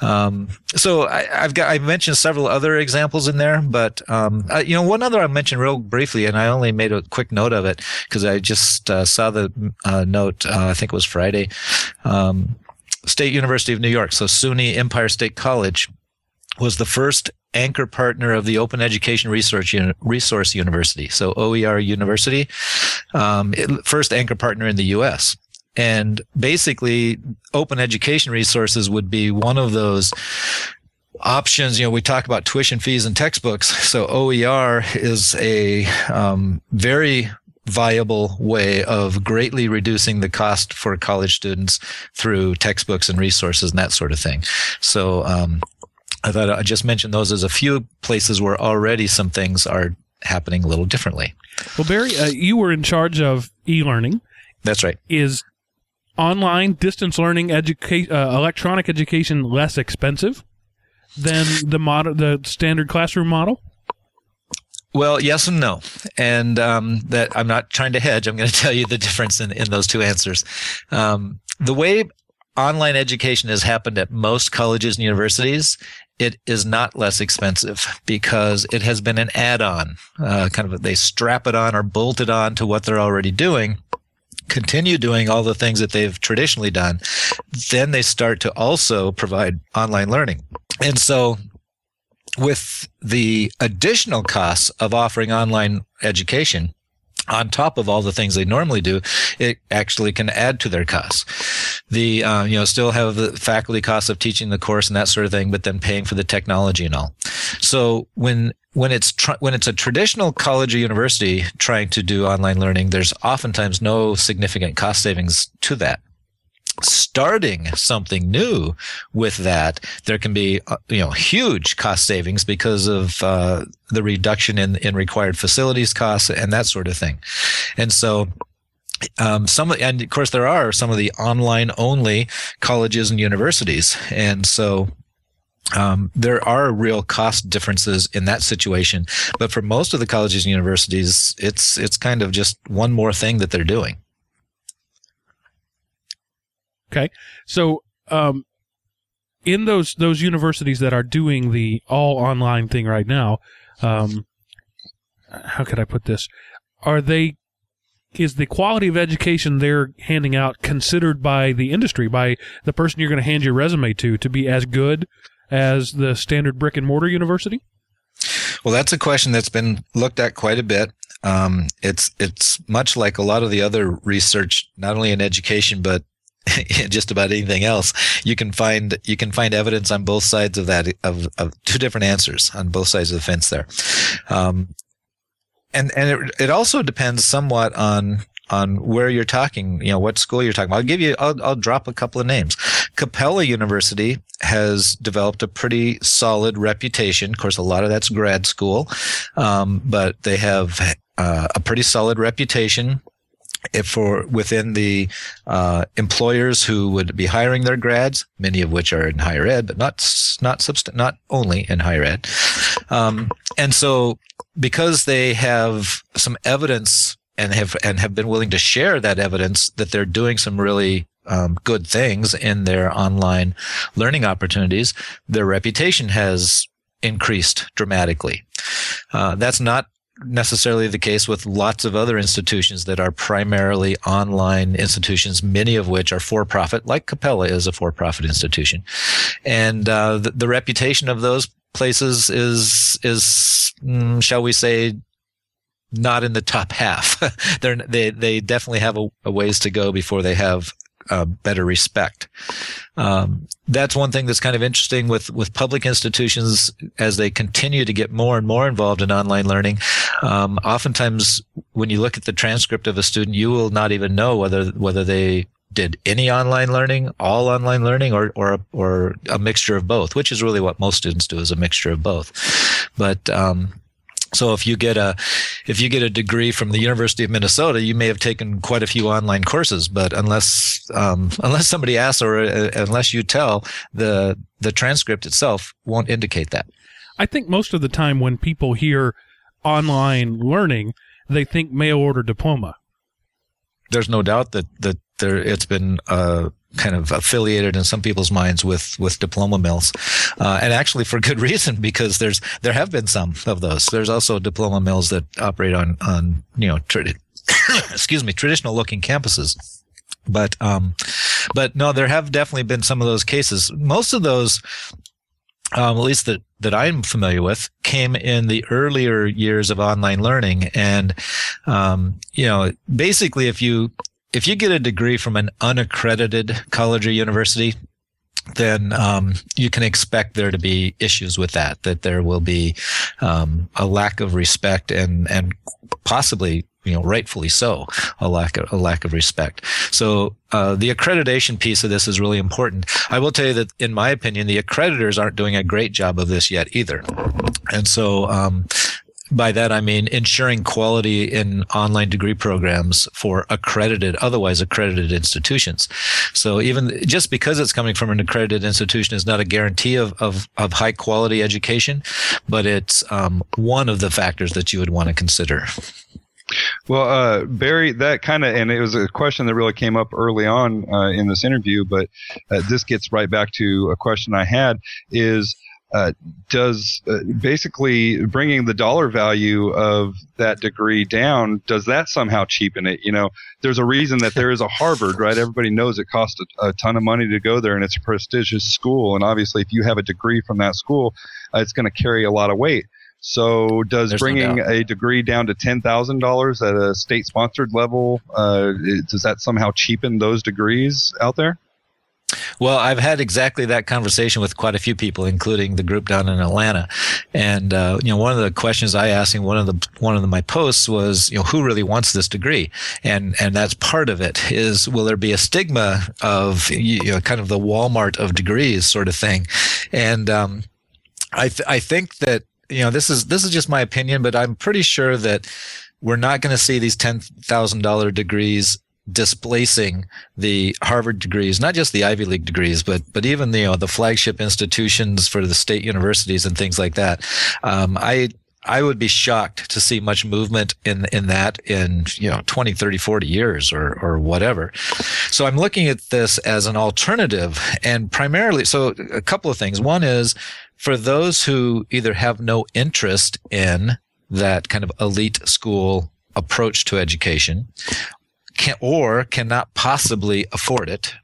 Um, so I, have got I mentioned several other examples in there, but um, I, you know one other I mentioned real briefly, and I only made a quick note of it because I just uh, saw the uh, note. Uh, I think it was Friday. Um, State University of New York, so SUNY Empire State College, was the first anchor partner of the Open Education Research Resource University, so OER University, um, it, first anchor partner in the U.S. And basically, open education resources would be one of those options. You know, we talk about tuition fees and textbooks. So OER is a um, very viable way of greatly reducing the cost for college students through textbooks and resources and that sort of thing. So um, I thought I just mentioned those as a few places where already some things are happening a little differently. Well, Barry, uh, you were in charge of e-learning. That's right. Is online distance learning education, uh, electronic education less expensive than the model, the standard classroom model? Well, yes and no. And um, that I'm not trying to hedge. I'm going to tell you the difference in, in those two answers. Um, the way online education has happened at most colleges and universities, it is not less expensive because it has been an add-on. Uh, kind of they strap it on or bolt it on to what they're already doing. Continue doing all the things that they've traditionally done. Then they start to also provide online learning. And so with the additional costs of offering online education, on top of all the things they normally do, it actually can add to their costs. The uh, you know still have the faculty costs of teaching the course and that sort of thing, but then paying for the technology and all. So when when it's tr- when it's a traditional college or university trying to do online learning, there's oftentimes no significant cost savings to that starting something new with that, there can be uh, you know huge cost savings because of uh, the reduction in in required facilities costs and that sort of thing. And so um, some and of course there are some of the online only colleges and universities, and so. Um, there are real cost differences in that situation, but for most of the colleges and universities, it's it's kind of just one more thing that they're doing. Okay, so um, in those those universities that are doing the all online thing right now, um, how could I put this? Are they is the quality of education they're handing out considered by the industry, by the person you're going to hand your resume to, to be as good as the standard brick and mortar university? Well, that's a question that's been looked at quite a bit. Um, it's it's much like a lot of the other research, not only in education but just about anything else, you can find you can find evidence on both sides of that of, of two different answers on both sides of the fence there, um, and and it, it also depends somewhat on on where you're talking, you know, what school you're talking about. I'll give you, I'll, I'll drop a couple of names. Capella University has developed a pretty solid reputation. Of course, a lot of that's grad school, um, but they have uh, a pretty solid reputation if for within the uh, employers who would be hiring their grads, many of which are in higher ed, but not not subst- not only in higher ed. Um, and so, because they have some evidence and have and have been willing to share that evidence that they're doing some really um, good things in their online learning opportunities, their reputation has increased dramatically. Uh, that's not necessarily the case with lots of other institutions that are primarily online institutions, many of which are for profit, like Capella is a for profit institution. And uh, the, the, reputation of those places is, is mm, shall we say, not in the top half. They're, they they definitely have a, a ways to go before they have uh, better respect. Um, that's one thing that's kind of interesting with with public institutions as they continue to get more and more involved in online learning. Um, oftentimes, when you look at the transcript of a student, you will not even know whether whether they did any online learning, all online learning, or or or a mixture of both, which is really what most students do is a mixture of both. But um, so if you get a if you get a degree from the University of Minnesota, you may have taken quite a few online courses, but unless um, unless somebody asks or uh, unless you tell, the the transcript itself won't indicate that. I think most of the time when people hear online learning, they think mail order diploma. There's no doubt that that there it's been uh, kind of affiliated in some people's minds with with diploma mills, uh, and actually for good reason because there's there have been some of those. There's also diploma mills that operate on on you know tra- excuse me traditional looking campuses, but um, but no, there have definitely been some of those cases. Most of those. Um, at least that, that I'm familiar with, came in the earlier years of online learning. And, um, you know, basically, if you if you get a degree from an unaccredited college or university, then um, you can expect there to be issues with that. That there will be um, a lack of respect and and possibly you know rightfully so a lack of a lack of respect so uh, the accreditation piece of this is really important i will tell you that in my opinion the accreditors aren't doing a great job of this yet either and so um, by that, I mean ensuring quality in online degree programs for accredited, otherwise accredited institutions. So even just because it's coming from an accredited institution is not a guarantee of, of, of high quality education, but it's um, one of the factors that you would want to consider. Well, uh, Barry, that kind of, and it was a question that really came up early on uh, in this interview, but uh, this gets right back to a question I had is, uh, does uh, basically bringing the dollar value of that degree down does that somehow cheapen it you know there's a reason that there is a harvard right everybody knows it costs a, a ton of money to go there and it's a prestigious school and obviously if you have a degree from that school uh, it's going to carry a lot of weight So does There's bringing doubt. a degree down to ten thousand dollars at a state sponsored level uh, does that somehow cheapen those degrees out there? Well, I've had exactly that conversation with quite a few people, including the group down in Atlanta. And uh, you know, one of the questions I asked in one of the one of the, my posts was, you know, who really wants this degree? And and that's part of it. Is will there be a stigma of you know, kind of the Walmart of degrees sort of thing? And um, I th- I think that you know this is this is just my opinion, but I'm pretty sure that we're not going to see these ten thousand dollar degrees displacing the Harvard degrees, not just the Ivy League degrees, but but even the you know, the flagship institutions for the state universities and things like that. Um, I I would be shocked to see much movement in in that in you know 20, 30, 40 years or or whatever. So I'm looking at this as an alternative and primarily so a couple of things. One is for those who either have no interest in that kind of elite school approach to education can, or cannot possibly afford it,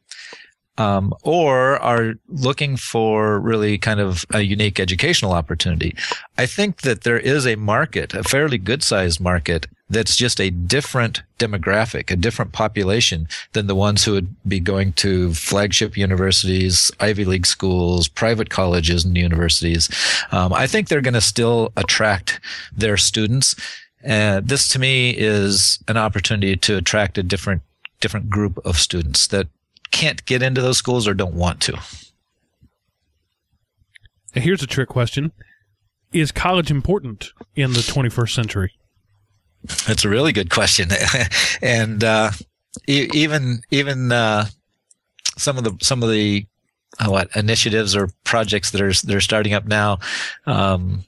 um, or are looking for really kind of a unique educational opportunity. I think that there is a market, a fairly good sized market, that's just a different demographic, a different population than the ones who would be going to flagship universities, Ivy League schools, private colleges and universities. Um, I think they're going to still attract their students. Uh, this to me is an opportunity to attract a different different group of students that can't get into those schools or don't want to. And here's a trick question: Is college important in the 21st century? That's a really good question, and uh, e- even even uh, some of the some of the uh, what initiatives or projects that are they're starting up now um,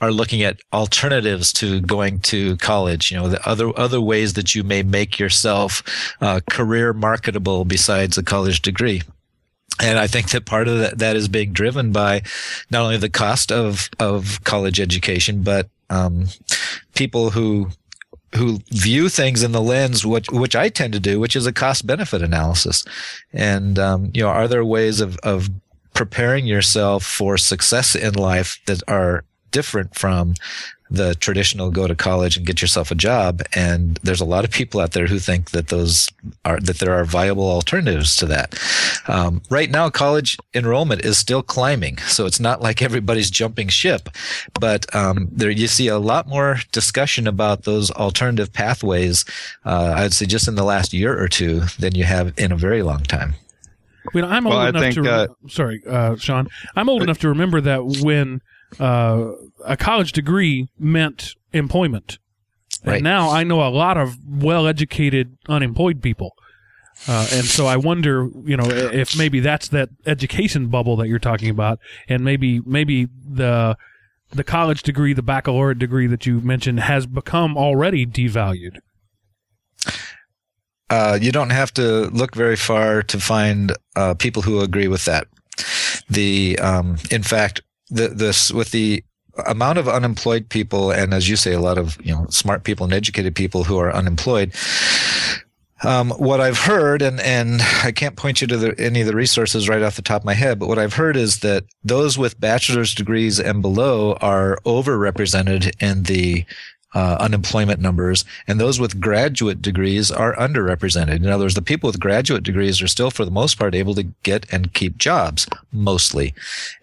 are looking at alternatives to going to college. You know, the other other ways that you may make yourself uh, career marketable besides a college degree. And I think that part of that, that is being driven by not only the cost of, of college education, but um, people who who view things in the lens which which I tend to do, which is a cost benefit analysis. And um, you know, are there ways of of preparing yourself for success in life that are different from the traditional go to college and get yourself a job and there's a lot of people out there who think that those are that there are viable alternatives to that um, right now college enrollment is still climbing so it's not like everybody's jumping ship but um, there you see a lot more discussion about those alternative pathways uh, i'd say just in the last year or two than you have in a very long time I mean, I'm old Well, I enough think, to. Re- uh, sorry, uh, Sean. I'm old enough to remember that when uh, a college degree meant employment. And now I know a lot of well-educated unemployed people, uh, and so I wonder, you know, if maybe that's that education bubble that you're talking about, and maybe maybe the the college degree, the baccalaureate degree that you mentioned, has become already devalued. uh, you don't have to look very far to find uh, people who agree with that. The um, in fact, the, this with the amount of unemployed people, and as you say, a lot of you know smart people and educated people who are unemployed. Um, what I've heard, and and I can't point you to the, any of the resources right off the top of my head, but what I've heard is that those with bachelor's degrees and below are overrepresented in the uh, unemployment numbers, and those with graduate degrees are underrepresented. In other words, the people with graduate degrees are still, for the most part, able to get and keep jobs, mostly,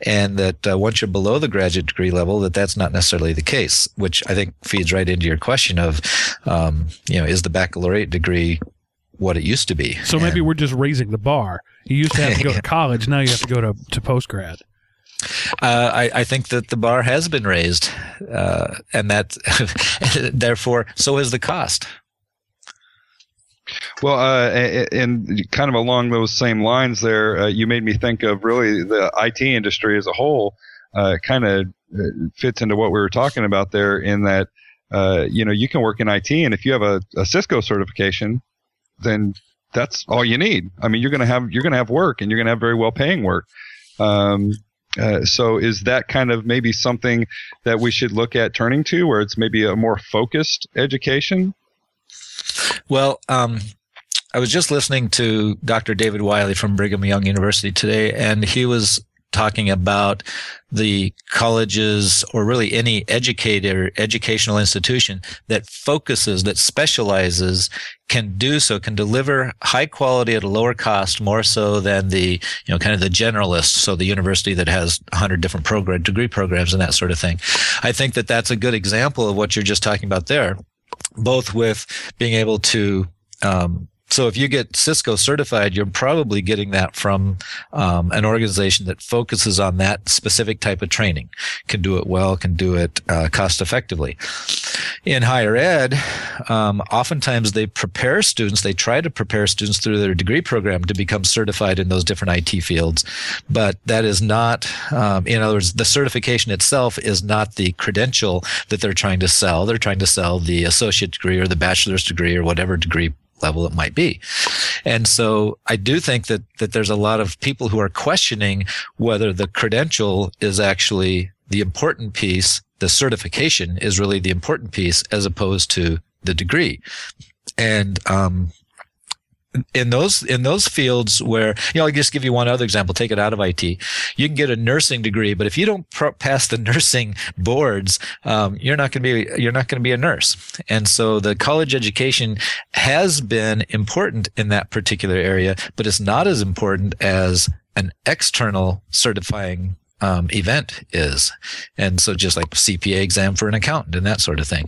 and that uh, once you're below the graduate degree level, that that's not necessarily the case. Which I think feeds right into your question of, um, you know, is the baccalaureate degree what it used to be? So maybe And- we're just raising the bar. You used to have to go to college. Now you have to go to to post grad. Uh, I, I think that the bar has been raised, uh, and that therefore so is the cost. Well, uh, and kind of along those same lines, there, uh, you made me think of really the IT industry as a whole. Uh, kind of fits into what we were talking about there, in that you know you can work in IT, and if you have a, a Cisco certification, then that's all you need. I mean, you're gonna have you're gonna have work, and you're gonna have very well paying work. Um, uh, so, is that kind of maybe something that we should look at turning to, where it's maybe a more focused education? Well, um, I was just listening to Dr. David Wiley from Brigham Young University today, and he was talking about the colleges or really any educator, educational institution that focuses, that specializes can do so, can deliver high quality at a lower cost more so than the, you know, kind of the generalist. So the university that has 100 different program, degree programs and that sort of thing. I think that that's a good example of what you're just talking about there, both with being able to, um, so if you get Cisco certified, you're probably getting that from um, an organization that focuses on that specific type of training, can do it well, can do it uh, cost effectively. In higher ed, um, oftentimes they prepare students, they try to prepare students through their degree program to become certified in those different IT fields. But that is not, um, in other words, the certification itself is not the credential that they're trying to sell. They're trying to sell the associate degree or the bachelor's degree or whatever degree level it might be. And so I do think that, that there's a lot of people who are questioning whether the credential is actually the important piece. The certification is really the important piece as opposed to the degree. And, um, in those in those fields where you know, I'll just give you one other example. Take it out of IT. You can get a nursing degree, but if you don't pr- pass the nursing boards, um, you're not going to be you're not going to be a nurse. And so the college education has been important in that particular area, but it's not as important as an external certifying um, event is. And so just like CPA exam for an accountant and that sort of thing.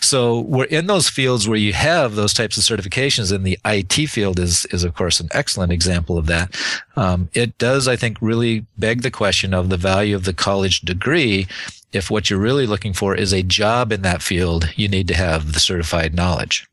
So we're in those fields where you have those types of certifications and the IT field is, is of course an excellent example of that. Um, it does, I think, really beg the question of the value of the college degree. If what you're really looking for is a job in that field, you need to have the certified knowledge.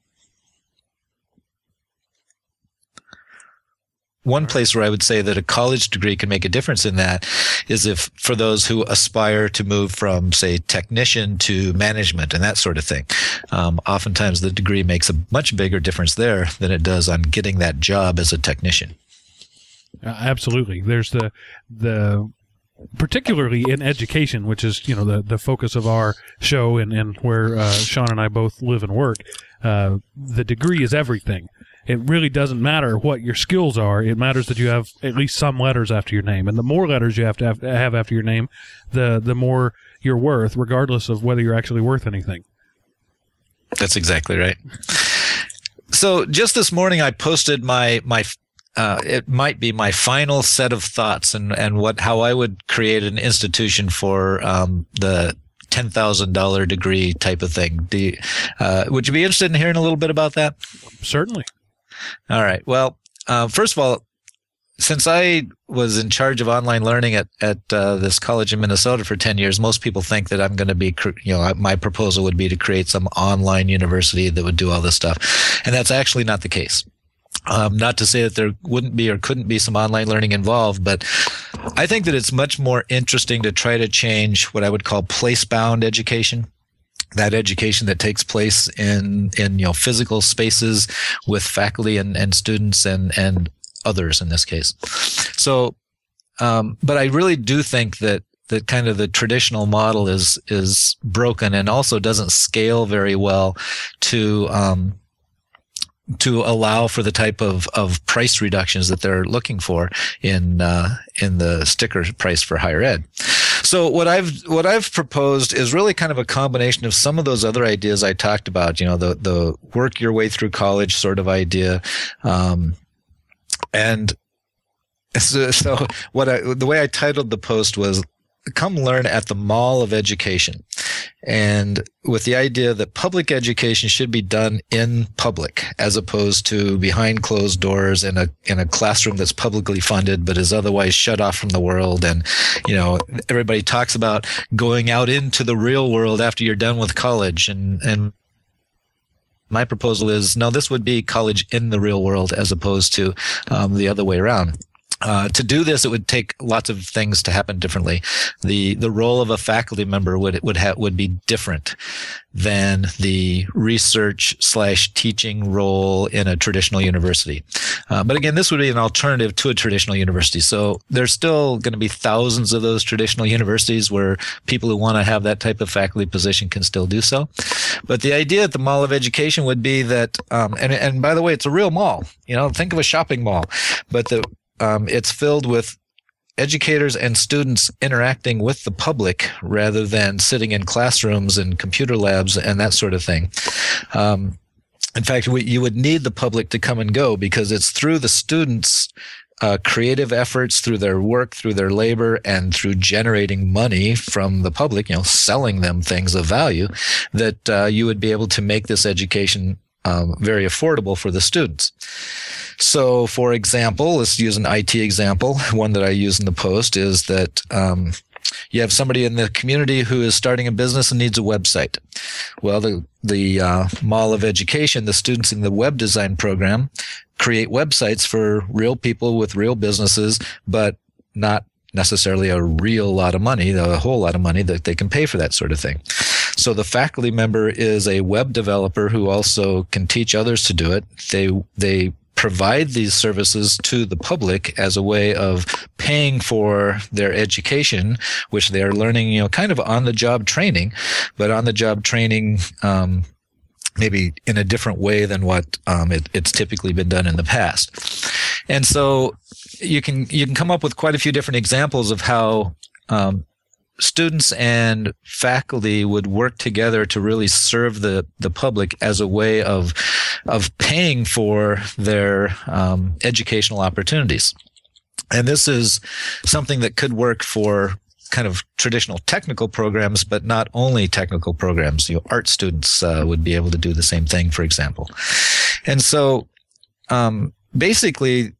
One place where I would say that a college degree can make a difference in that is if for those who aspire to move from, say, technician to management and that sort of thing. Um, oftentimes the degree makes a much bigger difference there than it does on getting that job as a technician. Uh, absolutely. There's the, the, particularly in education, which is, you know, the, the focus of our show and, and where, uh, Sean and I both live and work. Uh, the degree is everything it really doesn't matter what your skills are. It matters that you have at least some letters after your name, and the more letters you have to have, have after your name, the the more you're worth, regardless of whether you're actually worth anything. That's exactly right. So just this morning, I posted my my. Uh, it might be my final set of thoughts and, and what how I would create an institution for um, the ten thousand dollar degree type of thing. You, uh, would you be interested in hearing a little bit about that? Certainly. All right. Well, uh, first of all, since I was in charge of online learning at at uh, this college in Minnesota for ten years, most people think that I'm going to be, you know, my proposal would be to create some online university that would do all this stuff, and that's actually not the case. Um, not to say that there wouldn't be or couldn't be some online learning involved, but I think that it's much more interesting to try to change what I would call place-bound education that education that takes place in in you know physical spaces with faculty and, and students and and others in this case. So, um, but I really do think that that kind of the traditional model is is broken and also doesn't scale very well to um, to allow for the type of, of price reductions that they're looking for in uh, in the sticker price for higher ed. So what I've what I've proposed is really kind of a combination of some of those other ideas I talked about. You know, the the work your way through college sort of idea, um, and so, so what I the way I titled the post was come learn at the mall of education. And with the idea that public education should be done in public as opposed to behind closed doors in a in a classroom that's publicly funded but is otherwise shut off from the world. And you know everybody talks about going out into the real world after you're done with college. And and my proposal is no this would be college in the real world as opposed to um, the other way around uh, to do this, it would take lots of things to happen differently. The the role of a faculty member would would have would be different than the research slash teaching role in a traditional university. Uh, but again, this would be an alternative to a traditional university. So there's still going to be thousands of those traditional universities where people who want to have that type of faculty position can still do so. But the idea at the Mall of Education would be that, um, and and by the way, it's a real mall. You know, think of a shopping mall, but the um, it's filled with educators and students interacting with the public rather than sitting in classrooms and computer labs and that sort of thing. Um, in fact, we, you would need the public to come and go because it's through the students uh, creative efforts through their work, through their labor, and through generating money from the public, you know, selling them things of value, that uh, you would be able to make this education um, very affordable for the students. So, for example, let's use an IT example. One that I use in the post is that um, you have somebody in the community who is starting a business and needs a website. Well, the the uh, Mall of Education, the students in the web design program, create websites for real people with real businesses, but not necessarily a real lot of money, a whole lot of money that they can pay for that sort of thing. So the faculty member is a web developer who also can teach others to do it. They they provide these services to the public as a way of paying for their education, which they're learning, you know, kind of on the job training, but on the job training, um, maybe in a different way than what um, it, it's typically been done in the past. And so you can you can come up with quite a few different examples of how um, students and faculty would work together to really serve the the public as a way of of paying for their um, educational opportunities. And this is something that could work for kind of traditional technical programs, but not only technical programs. You know, art students uh, would be able to do the same thing, for example. And so, um, basically,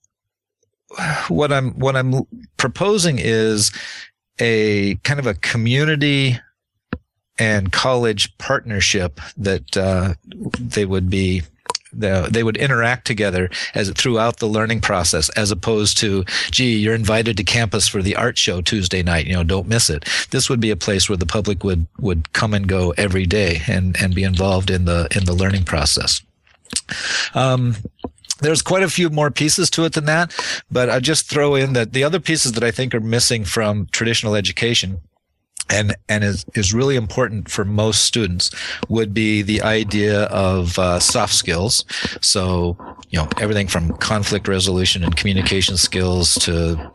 what I'm what I'm proposing is a kind of a community and college partnership that uh, they would be they would interact together as throughout the learning process as opposed to gee you're invited to campus for the art show tuesday night you know don't miss it. This would be a place where the public would would come and go every day and and be involved in the in the learning process. Um, there's quite a few more pieces to it than that, but I just throw in that the other pieces that I think are missing from traditional education and and is is really important for most students would be the idea of uh, soft skills. So you know everything from conflict resolution and communication skills to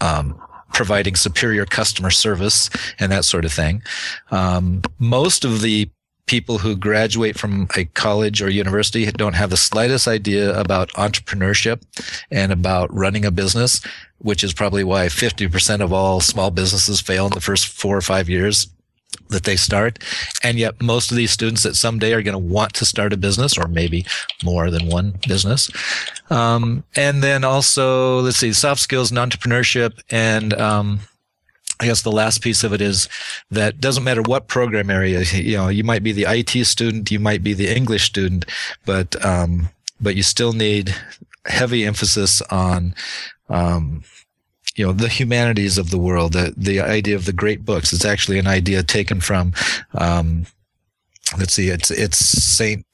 um, providing superior customer service and that sort of thing. Um, most of the people who graduate from a college or university don't have the slightest idea about entrepreneurship and about running a business, which is probably why 50% of all small businesses fail in the first four or five years that they start. And yet most of these students that someday are going to want to start a business or maybe more than one business. Um, and then also, let's see, soft skills and entrepreneurship and, um, I guess the last piece of it is that doesn't matter what program area, you know, you might be the IT student, you might be the English student, but, um, but you still need heavy emphasis on, um, you know, the humanities of the world, the, the idea of the great books. It's actually an idea taken from, um, let's see, it's, it's Saint,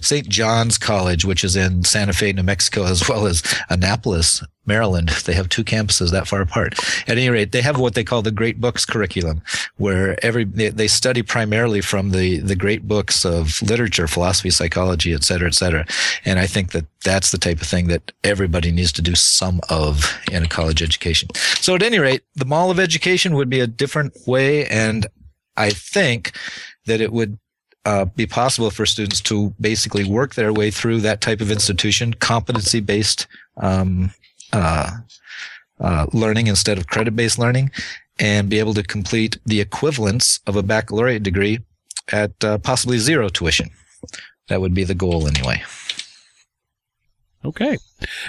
St. John's College, which is in Santa Fe, New Mexico, as well as Annapolis, Maryland. They have two campuses that far apart. At any rate, they have what they call the Great Books curriculum, where every they, study primarily from the the great books of literature, philosophy, psychology, et cetera, et cetera. And I think that that's the type of thing that everybody needs to do some of in a college education. So at any rate, the mall of education would be a different way, and I think that it would uh, be possible for students to basically work their way through that type of institution, competency based um, uh, uh, learning instead of credit based learning, and be able to complete the equivalence of a baccalaureate degree at uh, possibly zero tuition. That would be the goal anyway. Okay.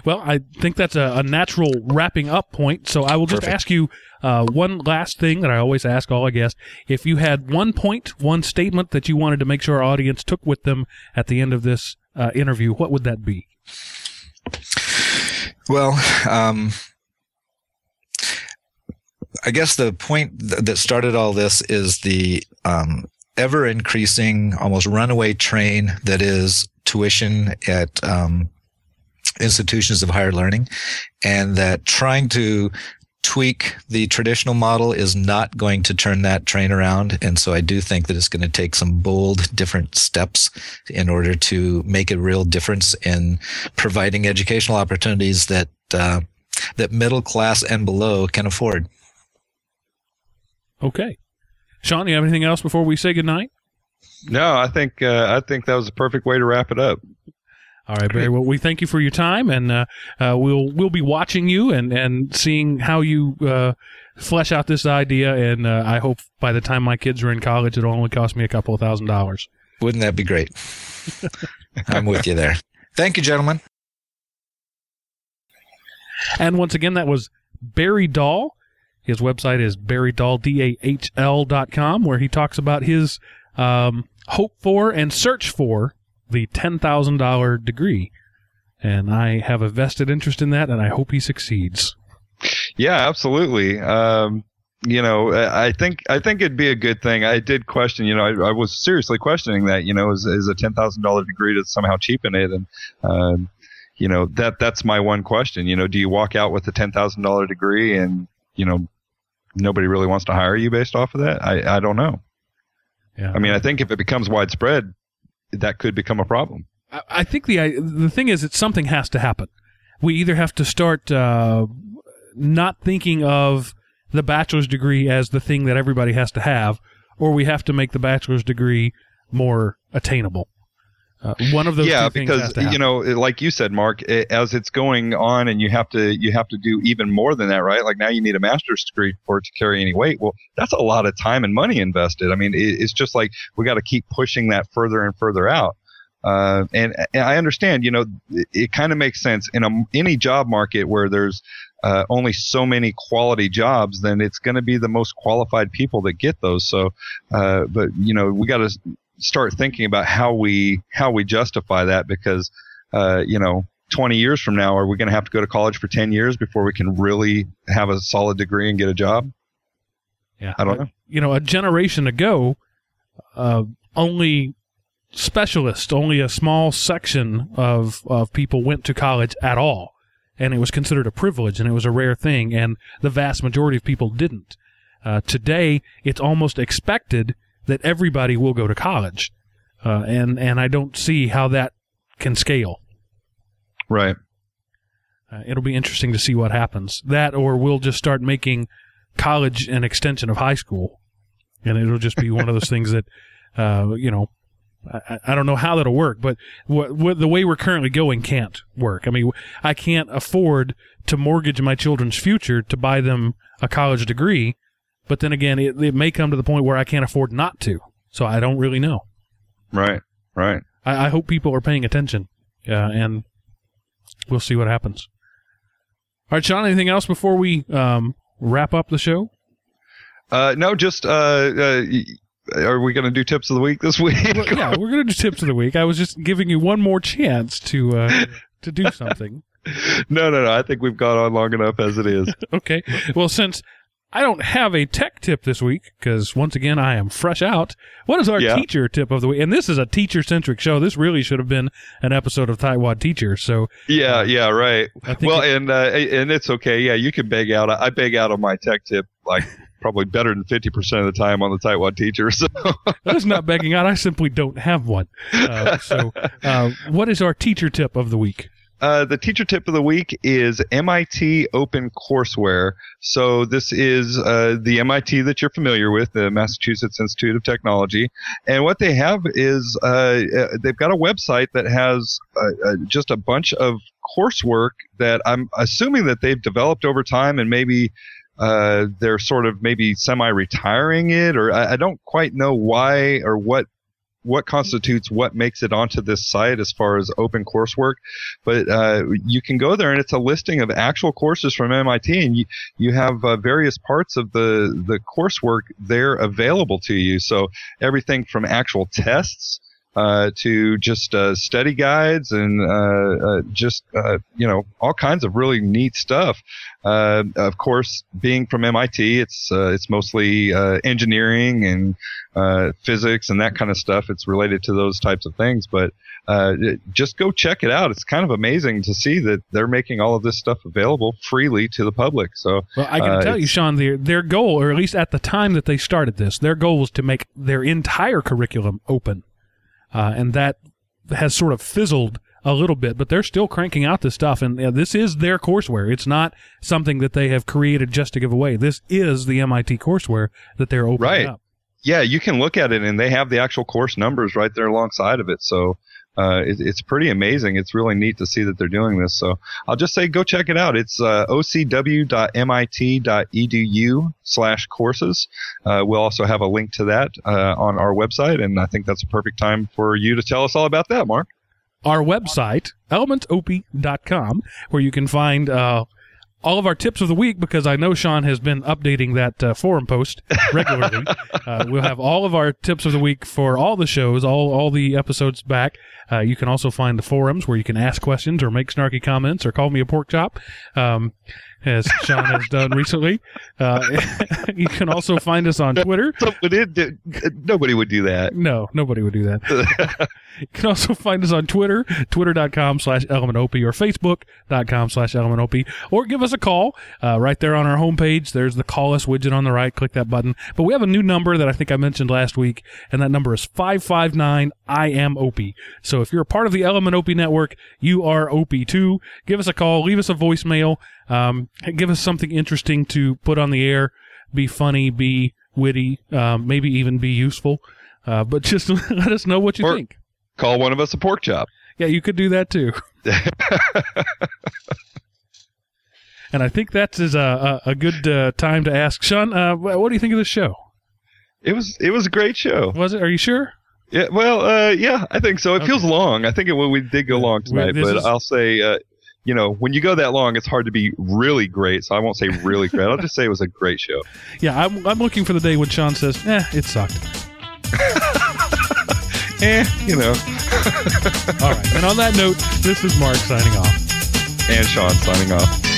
Well, I think that's a, a natural wrapping up point. So I will just Perfect. ask you uh, one last thing that I always ask all I guess. If you had one point, one statement that you wanted to make sure our audience took with them at the end of this uh, interview, what would that be? Well, um, I guess the point th- that started all this is the um, ever increasing, almost runaway train that is tuition at um, institutions of higher learning, and that trying to tweak the traditional model is not going to turn that train around. And so I do think that it's going to take some bold, different steps in order to make a real difference in providing educational opportunities that uh, that middle class and below can afford. Okay. Sean, do you have anything else before we say goodnight? No, I think uh, I think that was a perfect way to wrap it up. All right, Barry. Well, we thank you for your time, and uh, uh, we'll we'll be watching you and, and seeing how you uh, flesh out this idea. And uh, I hope by the time my kids are in college, it'll only cost me a couple of thousand dollars. Wouldn't that be great? I'm with you there. Thank you, gentlemen. And once again, that was Barry Dahl. His website is barrydahl.com, where he talks about his um, hope for and search for the $10,000 degree. And I have a vested interest in that, and I hope he succeeds. Yeah, absolutely. Um, you know, I think I think it'd be a good thing. I did question, you know, I, I was seriously questioning that. You know, is, is a ten thousand dollar degree to somehow cheapen it? And um, you know, that that's my one question. You know, do you walk out with a ten thousand dollar degree and you know nobody really wants to hire you based off of that? I I don't know. Yeah. I mean, I think if it becomes widespread, that could become a problem. I, think the the thing is that something has to happen. We either have to start uh, not thinking of the bachelor's degree as the thing that everybody has to have, or we have to make the bachelor's degree more attainable. Uh, one of those yeah, two things has because you know, like you said, Mark, i as it's going on, and you have to you have to do even more than that, right? Like now, you need a master's degree for it to carry any weight. Well, that's a lot of time and money invested. I mean, it, it's just like we got to keep pushing that further and further out. Uh, and, and I understand, you know, it, it kind of makes sense in a, any job market where there's uh, only so many quality jobs, then it's going to be the most qualified people that get those. So, uh, but you know, we got to start thinking about how we how we justify that because, uh, you know, 20 years from now, are we going to have to go to college for 10 years before we can really have a solid degree and get a job? yeah, I don't know. You know, a generation ago, uh, only specialists, only a small section of of people went to college at all, and it was considered a privilege and it was a rare thing, and the vast majority of people didn't. Uh, today, it's almost expected that everybody will go to college, uh, and and I don't see how that can scale. Right. Uh, it'll be interesting to see what happens. That, or we'll just start making college an extension of high school, and it'll just be one of those things that, uh, you know, I, I don't know how that'll work, but what, what the way we're currently going can't work. I mean, I can't afford to mortgage my children's future to buy them a college degree, but then again, it, it may come to the point where I can't afford not to. So I don't really know. Right. Right. I, I hope people are paying attention, uh, and we'll see what happens. All right, Sean. Anything else before we um, wrap up the show? Uh, no, just uh, uh, are we going to do tips of the week this week? Well, yeah, we're gonna do tips of the week. I was just giving you one more chance to uh, to do something. no, no, no. I think we've gone on long enough as it is. Okay. Well, since I don't have a tech tip this week because once again I am fresh out. What is our Yeah. teacher tip of the week? And this is a teacher centric show. This really should have been an episode of Tightwad Teacher. So Yeah, yeah, right. Well, it- and uh, and it's okay. Yeah, you can beg out. I beg out on my tech tip like probably better than fifty percent of the time on the tightwad teacher. So that's not begging out. I simply don't have one. Uh, so, uh, what is our teacher tip of the week? Uh, the teacher tip of the week is MIT Open Courseware. So this is uh, the MIT that you're familiar with, the Massachusetts Institute of Technology, and what they have is uh, uh, they've got a website that has uh, uh, just a bunch of coursework that I'm assuming that they've developed over time, and maybe. They're sort of maybe semi-retiring it, or I, I don't quite know why or what what constitutes what makes it onto this site as far as open coursework but uh, you can go there and it's a listing of actual courses from MIT and you, you have uh, various parts of the, the coursework there available to you. So everything from actual tests uh, to just uh, study guides and uh, uh, just uh, you know all kinds of really neat stuff. Uh, of course, being from MIT, it's uh, it's mostly uh, engineering and uh, physics and that kind of stuff. It's related to those types of things, but uh, it- just go check it out. It's kind of amazing to see that they're making all of this stuff available freely to the public. So Well, I can tell you, Sean, their their goal, or at least at the time that they started this, their goal was to make their entire curriculum open, uh, and that has sort of fizzled a little bit, but they're still cranking out this stuff. And uh, this is their courseware. It's not something that they have created just to give away. This is the MIT courseware that they're opening Right. up. yeah, you can look at it and they have the actual course numbers right there alongside of it. So uh, it, it's pretty amazing. It's really neat to see that they're doing this. So I'll just say go check it out. It's uh, ocw.mit.edu slash courses. Uh, we'll also have a link to that uh, on our website, and I think that's a perfect time for you to tell us all about that, Mark. our website, elementop.com, where you can find uh, all of our tips of the week because I know Sean has been updating that uh, forum post regularly. uh, we'll have all of our tips of the week for all the shows, all, all the episodes back. Uh, you can also find the forums where you can ask questions or make snarky comments or call me a pork chop. Um, as Sean has done recently. Uh, you can also find us on Twitter. Did- nobody would do that. No, nobody would do that. you can also find us on Twitter, twitter.com slash elementop or facebook.com slash elementop or give us a call uh, right there on our homepage. There's the call us widget on the right. Click that button. But we have a new number that I think I mentioned last week, and that number is 559 I am Opie. So if you're a part of the Element Opie network, you are Opie too. Give us a call, leave us a voicemail, um, give us something interesting to put on the air, be funny, be witty, um, maybe even be useful. Uh, but just let us know what you Or- think. Call one of us a pork chop. Yeah, you could do that too. and I think that is a, a, a good uh, time to ask Sean. Uh, what do you think of this show? It was it was a great show. Was it? Are you sure? Yeah, well, uh, yeah, I think so. It feels long. I think it, we did go long tonight, this but is- I'll say, uh, you know, when you go that long, it's hard to be really great. So I won't say really great. I'll just say it was a great show. Yeah, I'm, I'm looking for the day when Sean says, "Eh, it sucked." Eh, you know, All right. And on that note, this is Mark signing off. and Sean signing off.